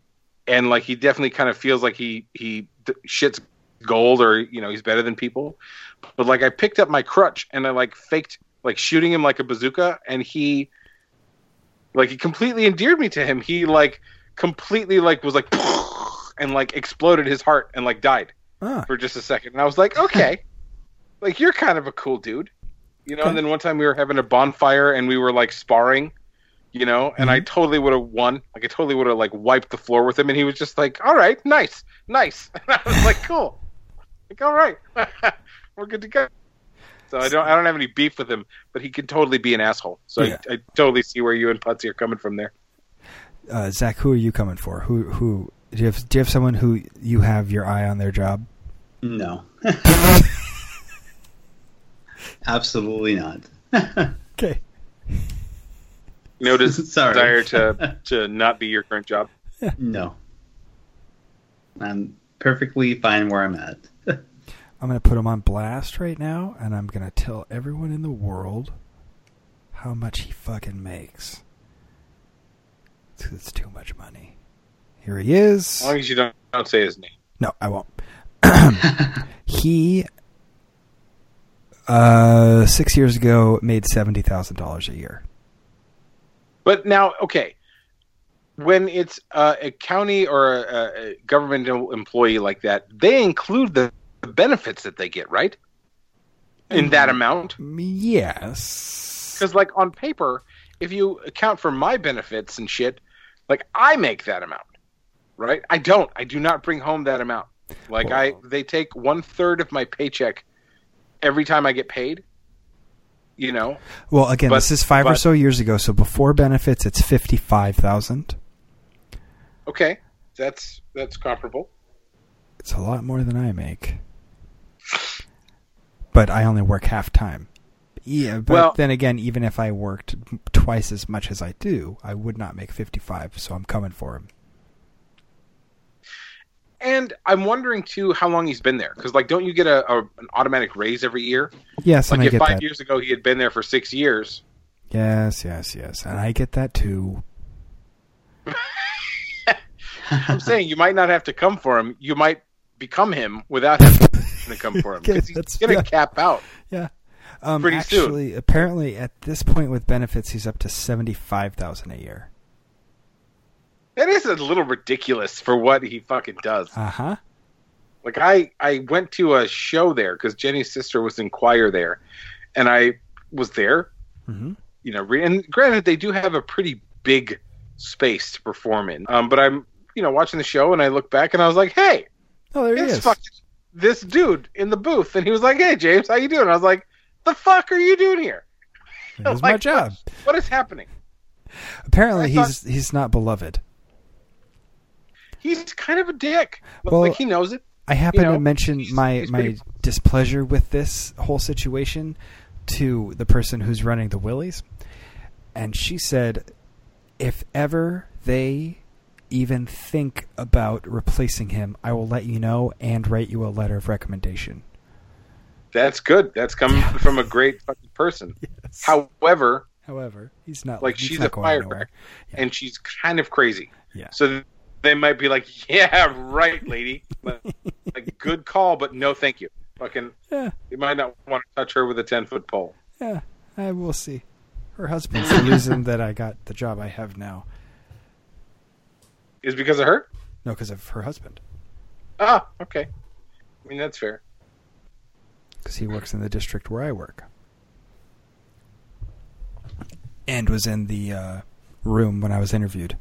and like he definitely kind of feels like he he shits gold or you know he's better than people. But like I picked up my crutch and I like faked like shooting him like a bazooka, and he like he completely endeared me to him. He like completely like was like and like exploded his heart and like died Ah, for just a second. And I was like, okay, like you're kind of a cool dude, you know. Okay. And then one time we were having a bonfire and we were like sparring, you know, and I totally would have won. Like I totally would have like wiped the floor with him, and he was just like, all right, nice, nice. And I was like, cool, like all right, we're good to go. So I don't I don't have any beef with him, but he can totally be an asshole. So Yeah. I, I totally see where you and Putsy are coming from there. uh, Zach, who are you coming for? Who who do you have? Do you have someone who you have your eye on their job? No. Absolutely not. Okay. No des- Sorry. desire to to not be your current job. no. I'm perfectly fine where I'm at. I'm going to put him on blast right now, and I'm going to tell everyone in the world how much he fucking makes. It's too much money. Here he is. As long as you don't, don't say his name. No, I won't. he uh six years ago made seventy thousand dollars a year. But now, okay, when it's uh, a county or a, a governmental employee like that, they include the benefits that they get, right? In mm-hmm. that amount, Yes. because like on paper, if you account for my benefits and shit, like I make that amount, right? I don't. I do not bring home that amount. Like I, they take one third of my paycheck every time I get paid. You know, Well, again, But- this is five or so years ago, so before benefits, it's fifty-five thousand. okay, that's that's comparable. It's a lot more than I make, but I only work half time. Yeah, but Well- then again, even if I worked twice as much as I do, I would not make fifty-five. So I'm coming for him. And I'm wondering too how long he's been there because like, don't you get a, a an automatic raise every year? Yes, Like if five that. years ago he had been there for six years, Yes, yes, yes, and I get that too. I'm saying you might not have to come for him. You might become him without having to come for him because he's gonna yeah. cap out. Yeah. Um, Pretty soon. apparently, at this point with benefits, he's up to seventy-five thousand a year. That is a little ridiculous for what he fucking does. Uh huh. Like I, I went to a show there because Jenny's sister was in choir there, and I was there. hmm You know, re- and granted, they do have a pretty big space to perform in. Um, but I'm, you know, watching the show, and I look back, and I was like, "Hey, Oh, there he is. fucking this dude in the booth," and he was like, "Hey, James, how you doing?" I was like, "The fuck are you doing here? Here's my Like, job. What is happening?" Apparently, thought- he's he's not beloved. He's kind of a dick. But, Well, like he knows it. I happen know, to mention he's- my he's my pretty- displeasure with this whole situation to the person who's running the Willies, and she said, "If ever they even think about replacing him, I will let you know and write you a letter of recommendation." That's good. That's coming from a great fucking person. Yes. However, However, he's not like he's she's not a firecracker. Yeah. and she's kind of crazy. Yeah. So they might be like, "Yeah, right, lady. Like, like, good call, but no, thank you." Fucking, Yeah, you might not want to touch her with a ten foot pole. yeah, I will see. Her husband's the reason that I got the job I have now. Is because of her? No, because of her husband. Ah, okay. I mean, that's fair. because he works in the district where I work, and was in the uh, room when I was interviewed.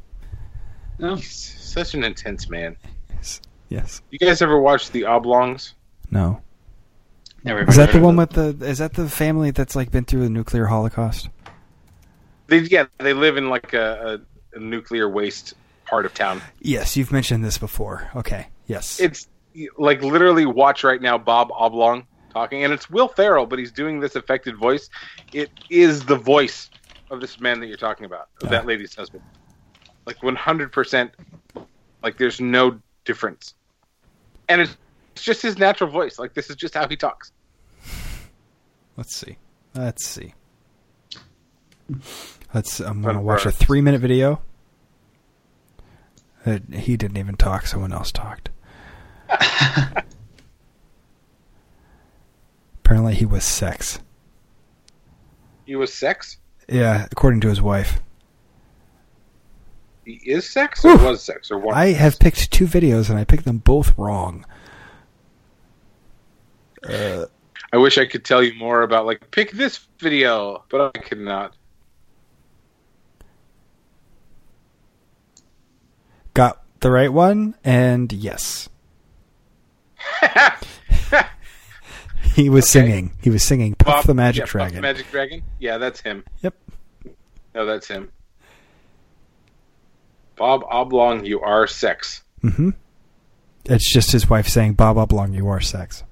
No, He's such an intense man. Yes. Yes. You guys ever watched The Oblongs? No. never. Is that the one with the? Is that the family that's like been through the nuclear holocaust? They yeah, they live in like a, a, a nuclear waste part of town. Yes, you've mentioned this before. Okay. Yes. It's like literally watch right now Bob Oblong talking, and it's Will Ferrell, but he's doing this affected voice. It is the voice of this man that you're talking about, of that lady's husband. Like 100. percent Like there's no difference, and it's, it's just his natural voice. Like this is just how he talks. Let's see. Let's see. Let's. I'm gonna watch a three minute video. Uh, he didn't even talk. Someone else talked. Apparently, he was sex. He was sex. Yeah, according to his wife. He is sex or Whew. was sex or what? I have picked two videos and I picked them both wrong. Uh, I wish I could tell you more about like pick this video, but I could not. Got the right one, and yes, he was Okay. singing. He was singing "Puff Bob- the Magic yeah, Puff Dragon." the Magic Dragon. Yeah, that's him. Yep. No, that's him. Bob Oblong, you are sex. hmm It's just his wife saying, "Bob Oblong, you are sex."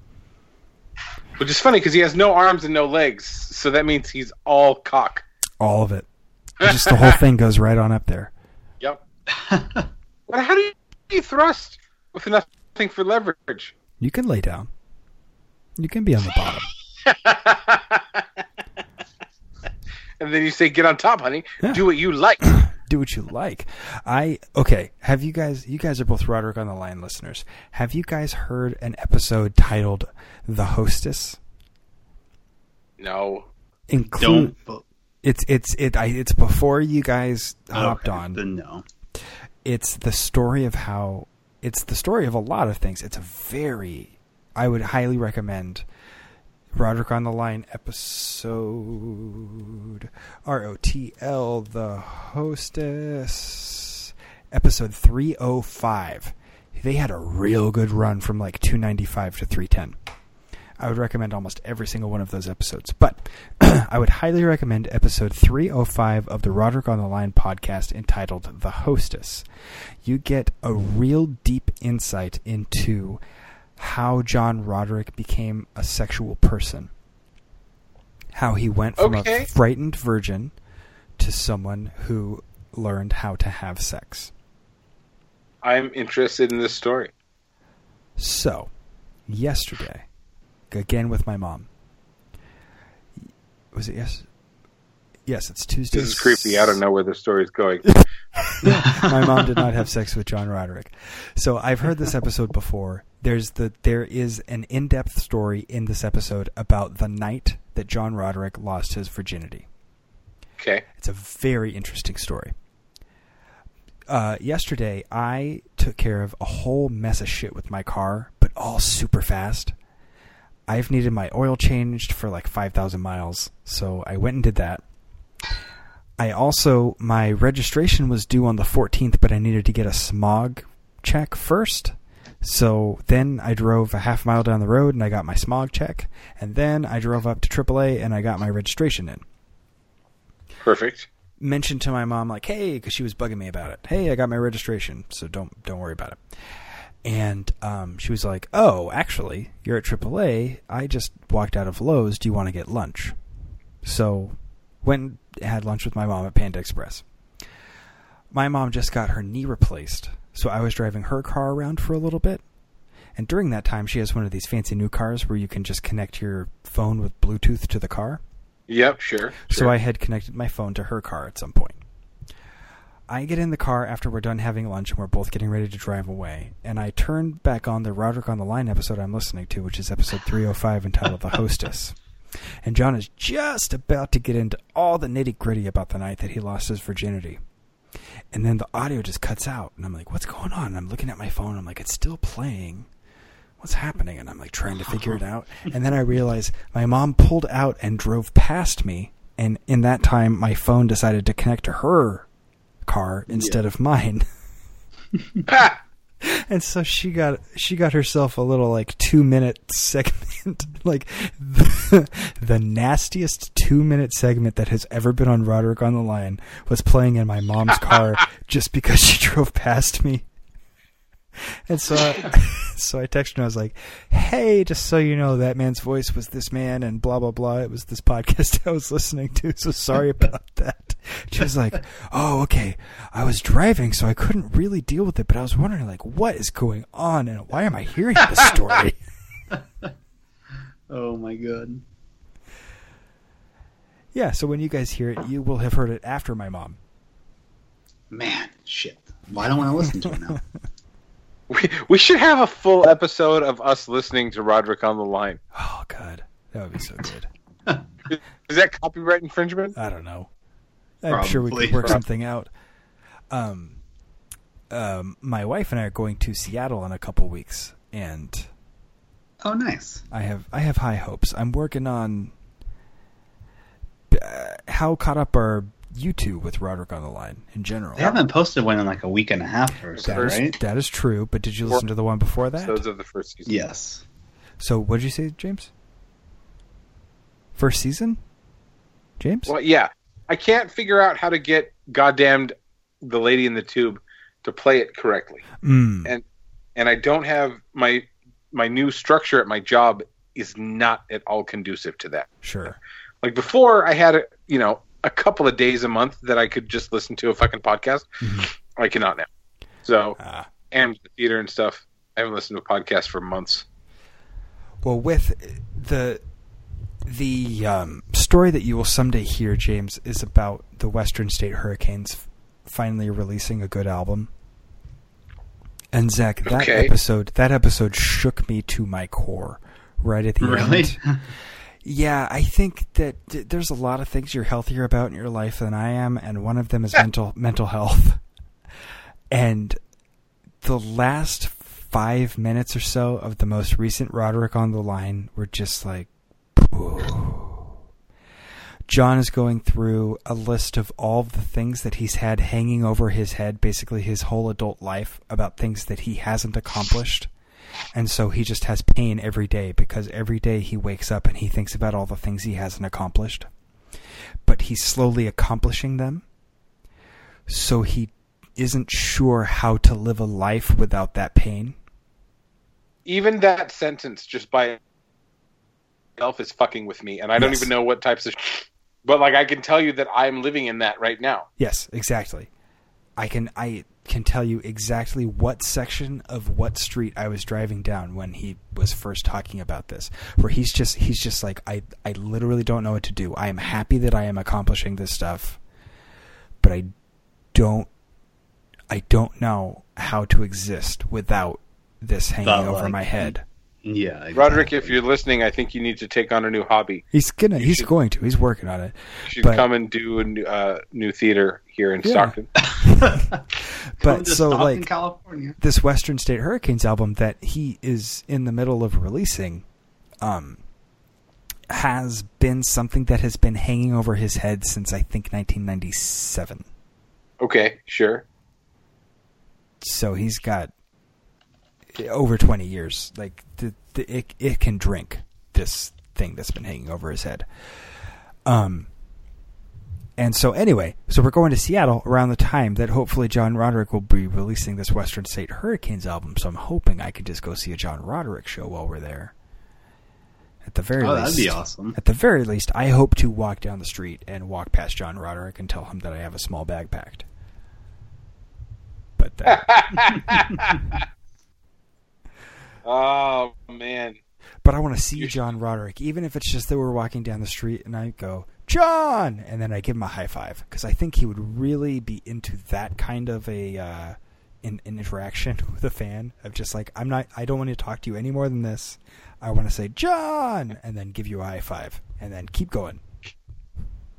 Which is funny because he has no arms and no legs, so that means he's all cock. All of it. Just the whole thing goes right on up there. Yep. But how do you thrust with nothing for leverage? You can lay down. You can be on the bottom. and then you say, "Get on top, honey. Yeah. Do what you like." do what you like. I okay. Have you guys? You guys are both Roderick on the Line listeners. Have you guys heard an episode titled "The Hostess"? No. Include Don't. it's it's it I, it's before you guys hopped Okay, on. Then no. It's the story of how it's the story of a lot of things. It's a very I would highly recommend Roderick on the Line episode R O T L the hostess episode 305. They had a real good run from like 295 to 310. I would recommend almost every single one of those episodes. But I would highly recommend episode 305 of the Roderick on the Line podcast entitled The Hostess. You get a real deep insight into how John Roderick became a sexual person. How he went from Okay. a frightened virgin to someone who learned how to have sex. I'm interested in this story. So, yesterday, again with my mom. Was it yes? Yes, it's Tuesday. This is creepy. I don't know where the story's going. my mom did not have sex with John Roderick. So I've heard this episode before. There's the there is an in-depth story in this episode about the night that John Roderick lost his virginity. Okay. It's a very interesting story. Uh, yesterday, I took care of a whole mess of shit with my car, but all super fast. I've needed my oil changed for like 5,000 miles, so I went and did that. I also, my registration was due on the 14th, but I needed to get a smog check first. So then I drove a half mile down the road and I got my smog check. And then I drove up to AAA and I got my registration in Perfect. mentioned to my mom like, "Hey," because she was bugging me about it. "Hey, I got my registration, so don't don't worry about it." And um, she was like, "Oh, actually, you're at AAA. I just walked out of Lowe's. Do you want to get lunch?" So went and had lunch with my mom at Panda Express. My mom just got her knee replaced, so I was driving her car around for a little bit. And during that time, she has one of these fancy new cars where you can just connect your phone with Bluetooth to the car. Yep, sure. So sure. I had connected my phone to her car at some point. I get in the car after we're done having lunch and we're both getting ready to drive away. And I turn back on the Roderick on the Line episode I'm listening to, which is episode 305 entitled The Hostess. And John is just about to get into all the nitty gritty about the night that he lost his virginity. And then the audio just cuts out. And I'm like, what's going on? And I'm looking at my phone. I'm like, it's still playing. What's happening? And I'm like trying to figure it out. And then I realize my mom pulled out and drove past me. And in that time, my phone decided to connect to her car instead of mine. And so she got she got herself a little like two minute segment, like the, the nastiest two minute segment that has ever been on Roderick on the Line was playing in my mom's car just because she drove past me. And so, I, so I texted her. And I was like, "Hey, just so you know, that man's voice was this man, and blah blah blah. It was this podcast I was listening to. So sorry about that." She was like, "Oh, okay. I was driving, so I couldn't really deal with it, but I was wondering, like, what is going on, and why am I hearing this story?" Oh my god. yeah. So when you guys hear it, you will have heard it after my mom. Man, shit. Well, I don't want to listen to it now. We, we should have a full episode of us listening to Roderick on the line. Oh God, that would be so good. Is that copyright infringement? I don't know. I'm sure we could work something out. Um, um, my wife and I are going to Seattle in a couple weeks, and Oh, nice. I have I have high hopes. I'm working on uh, how caught up are you two with Roderick on the line in general. They haven't posted one in like a week and a half or so, That is- right? that is true. But did you listen to the one before that? Those of the first season. Yes. So what did you say, James? First season, James? Well, yeah. I can't figure out how to get goddamned the lady in the tube to play it correctly. Mm. and and I don't have my my new structure at my job is not at all conducive to that. Sure. Like before, I had a, you know a couple of days a month that I could just listen to a fucking podcast. Mhm. I cannot now. So Ah. and the theater and stuff. I haven't listened to a podcast for months. Well, with the the um, story that you will someday hear, James, is about the Western State Hurricanes finally releasing a good album. And Zach, that Okay. episode that episode shook me to my core right at the Really? end. Yeah, I think that th- there's a lot of things you're healthier about in your life than I am, and one of them is mental mental health. And the last five minutes or so of the most recent Roderick on the line were just like, John is going through a list of all the things that he's had hanging over his head, basically his whole adult life, about things that he hasn't accomplished. And so he just has pain every day because every day he wakes up and he thinks about all the things he hasn't accomplished. But he's slowly accomplishing them. So he isn't sure how to live a life without that pain. Even that sentence just by itself is fucking with me, and I don't even know what types of. But like, I can tell you that I'm living in that right now. Yes, exactly. I can I can tell you exactly what section of what street I was driving down when he was first talking about this. Where he's just he's just like I I literally don't know what to do. I am happy that I am accomplishing this stuff, but I don't I don't know how to exist without this hanging Without, over like, my head. Yeah. Exactly. Roderick, if you're listening, I think you need to take on a new hobby. He's gonna he's should- going to. He's working on it. You should But- come and do a new, uh, new theater here in Yeah. Stockton. But so Stockton, like California. this Western State Hurricanes album that he is in the middle of releasing um, has been something that has been hanging over his head since I think 1997. Okay, sure. So he's got over 20 years. Like the, the, it, it can drink this thing that's been hanging over his head. Um, and so anyway, so we're going to Seattle around the time that hopefully John Roderick will be releasing this Western State Hurricanes album. So I'm hoping I could just go see a John Roderick show while we're there. At the very Oh, least, that'd be awesome. At the very least, I hope to walk down the street and walk past John Roderick and tell him that I have a small bag packed. But uh, Oh man, But I want to see John Roderick, even if it's just that we're walking down the street and I go, John! And then I give him a high five. Because I think he would really be into that kind of a uh, in, an interaction with a fan of just like, I'm not, I don't want to talk to you any more than this. I want to say, John! And then give you a high five. And then keep going.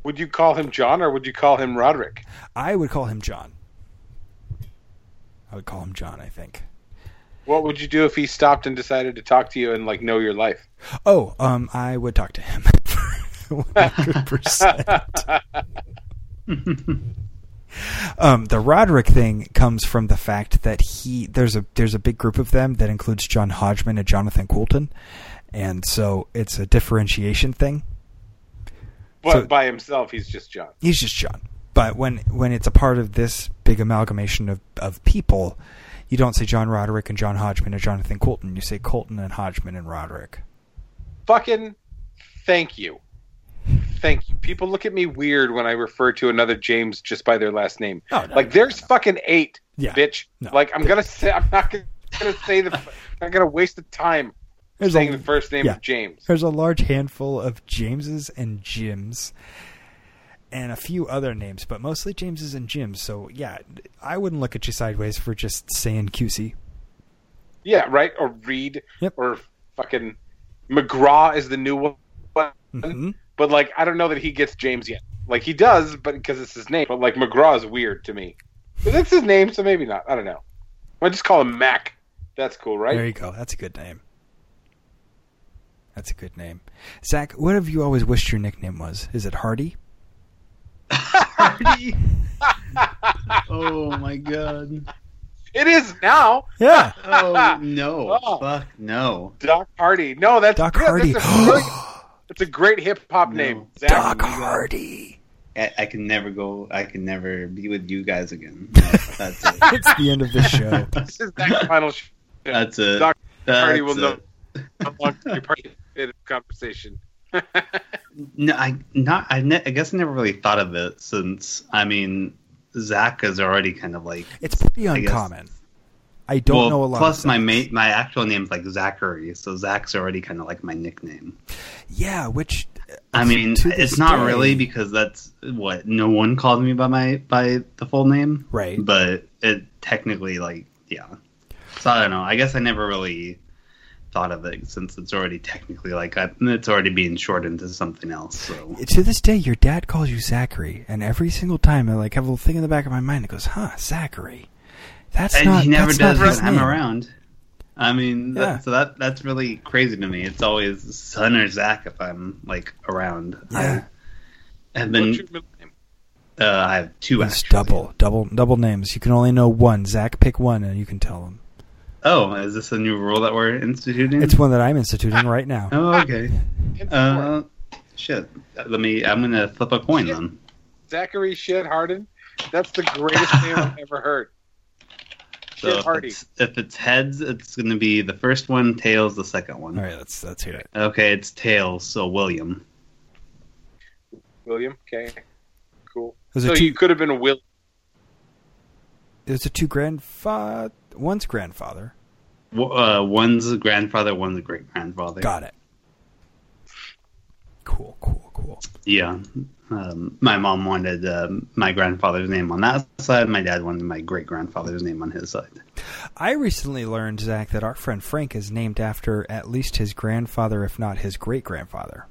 would you call him John or would you call him Roderick? I would call him John. I would call him John, I think. What would you do if he stopped and decided to talk to you and like know your life? Oh, um, I would talk to him. 100%. um, the Roderick thing comes from the fact that he there's a there's a big group of them that includes John Hodgman and Jonathan Coulton, and so it's a differentiation thing. But So- by himself, he's just John. He's just John. But when when it's a part of this big amalgamation of, of people, you don't say John Roderick and John Hodgman and Jonathan Coulton. You say Coulton and Hodgman and Roderick. Fucking thank you. Thank you. People look at me weird when I refer to another James just by their last name. Oh, no, like no, there's no, fucking eight, Yeah. bitch. Like I'm gonna say I'm not gonna, gonna say the I'm not gonna waste the time There's saying a- the first name yeah. of James. There's a large handful of Jameses and Jims, and a few other names, but mostly Jameses and Jims. So yeah, I wouldn't look at you sideways for just saying QC. Yeah, right. Or Reed. Yep. Or fucking McGraw is the new one. Mhm. But like I don't know that he gets James yet. Like he does, but because it's his name. But like McGraw is weird to me. But that's his name, so maybe not. I don't know. I just call him Mac. That's cool, right? There you go. That's a good name. That's a good name. Zach, what have you always wished your nickname was? Is it Hardy? Hardy. oh my god. It is now. Yeah. Oh no. Oh. Fuck no. Doc Hardy. No, that's Doc good. Hardy. That's a great, that's a great hip hop No. name. Zach. Doc Hardy. I, I can never go. I can never be with you guys again. That's, that's it. It's the end of the show. This is Zach's final. Sh- That's it. Doc That's Hardy will it. know how long to be part of the conversation. No, I not. I, ne- I guess I never really thought of it since. I mean, Zach is already kind of like. It's pretty uncommon. I don't well, know a lot. Plus, of my mate, my actual name's like Zachary, so Zach's already kind of like my nickname. Yeah, which I mean, it's not day- really because that's what no one called me by my by the full name, Right. But it technically, like, yeah. So I don't know. I guess I never really thought of it since it's already technically like I, it's already being shortened to something else. So To this day, your dad calls you Zachary, and every single time I like have a little thing in the back of my mind that goes, "Huh, Zachary." That's and not. he never that's does not his when I'm around. I mean, that- so that that's really crazy to me. It's always son or Zach if I'm like around. Yeah. I have been. your middle name? Uh, I have two. It's actually. double, double, double names. You can only know one. Zach, pick one, and you can tell him. Oh, is this a new rule that we're instituting? It's one that I'm instituting right now. Oh, okay. Uh, shit. Let me. I'm gonna flip a coin Shit. then. Zachary Shit Harden. That's the greatest name I've ever heard. So Shit if Hardy. it's, if it's heads, it's gonna be the first one. Tails, the second one. All right, let's let's hear it. Okay, it's tails. So William. William. Okay. Cool. So it two? you could have been a Will. There's a two grandfather. One's grandfather. Uh, one's a grandfather, one's a great grandfather. Got it. Cool, cool, cool. Yeah. Um, my mom wanted um, my grandfather's name on that side. My dad wanted my great grandfather's name on his side. I recently learned, Zach, that our friend Frank is named after at least his grandfather, if not his great grandfather.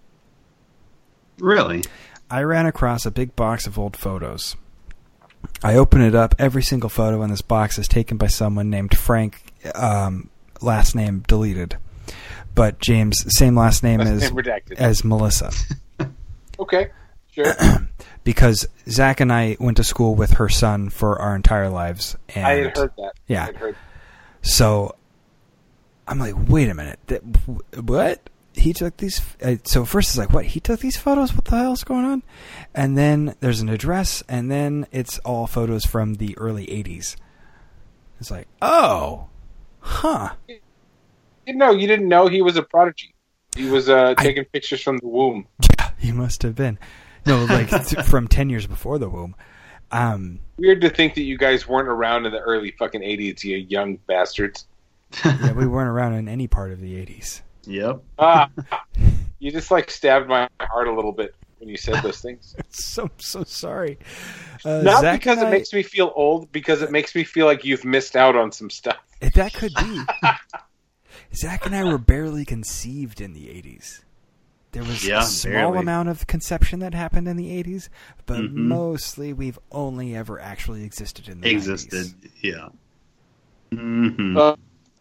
Really? I ran across a big box of old photos. I open it up. Every single photo in this box is taken by someone named Frank, um, last name deleted. But James, same last name Last as name redacted. as Melissa. Okay. Sure. because Zach and I went to school with her son for our entire lives. And I had heard that. Yeah. I had heard. So I'm like, wait a minute, that, what? He took these. Uh, so first it's like, what? He took these photos. What the hell's going on? And then there's an address, and then it's all photos from the early '80s. It's like, oh, huh? You know, you didn't know he was a prodigy. He was uh, I- taking pictures from the womb. Yeah, he must have been. No, like th- from ten years before the womb. Um, Weird to think that you guys weren't around in the early fucking 80s, you young bastards. yeah, we weren't around in any part of the '80s. Yep. Ah, you just like stabbed my heart a little bit when you said those things. So so sorry. Uh, Not Zach because and it I- makes me feel old, because it makes me feel like you've missed out on some stuff. That could be. Zach and I were barely conceived in the 80s. There was Yeah, a small barely. amount of conception that happened in the 80s, but Mhm. mostly we've only ever actually existed in the 90s. Existed. Yeah. hmm Uh,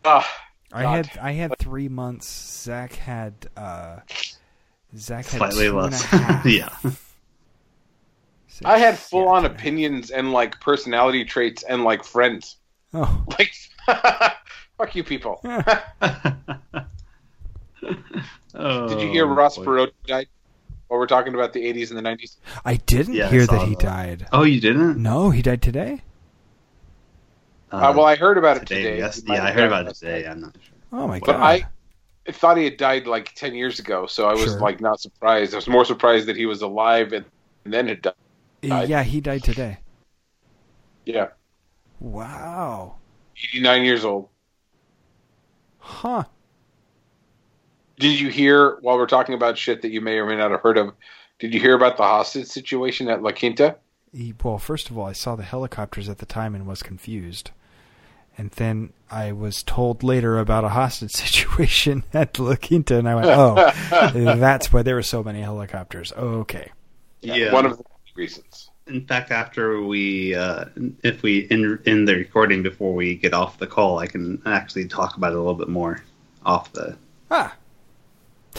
ah, I God. had I had three months. Zach had uh, Zach had Slightly two and a less. half. yeah. Six- I had full on yeah, two and a half. opinions and like personality traits and like friends. Oh, Like, fuck you people. Did you hear Oh, Ross boy. Perot died? While we're talking about the 80s and the 90s? I didn't Yeah, hear saw that he that. died. Oh, you didn't? No, he died today. Uh, well, I heard about it today. today. Yes, yeah, I heard about it today. I'm not sure. Oh my But god! I, I thought he had died like 10 years ago, so I was Sure. like not surprised. I was more surprised that he was alive and, and then had died. yeah, he died today. Yeah, Wow. 89 years old. Huh. Did you hear, while we're talking about shit that you may or may not have heard of, did you hear about the hostage situation at La Quinta? He, well, first of all, I saw the helicopters at the time and was confused. And then I was told later about a hostage situation at La Quinta, and I went, oh, that's why there were so many helicopters. Okay. Yeah. One of the reasons. In fact, after we, uh, if we end, in the recording before we get off the call, I can actually talk about it a little bit more off the Ah,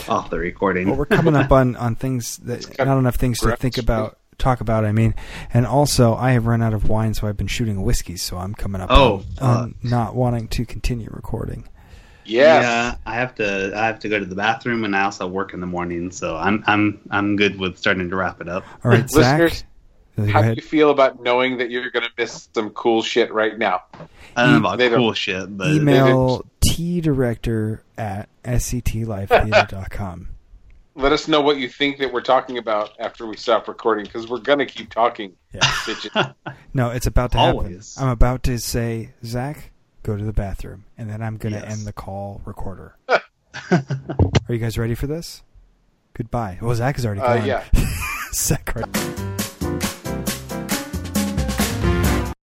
off the recording. well, we're coming up on, on things that, not enough things to think about, talk about, I mean. And also, I have run out of wine, so I've been shooting whiskeys, so I'm coming up Oh, on, on not wanting to continue recording. Yes. Yeah, I have to. I have to go to the bathroom, and I also work in the morning, so I'm I'm I'm good with starting to wrap it up. All right, Zach. Listeners, Go How do you feel about knowing that you're going to miss some cool shit right now? I don't know about They don't- cool shit, but Email tdirector at sctlifetheater.com. Let us know what you think that we're talking about after we stop recording, because we're going to keep talking, Yeah. No, it's about to happen. I'm about to say, Zach, go to the bathroom, and then I'm going to Yes. end the call recorder. Are you guys ready for this? Goodbye. Well, Zach is already Uh, yeah. Zach. already-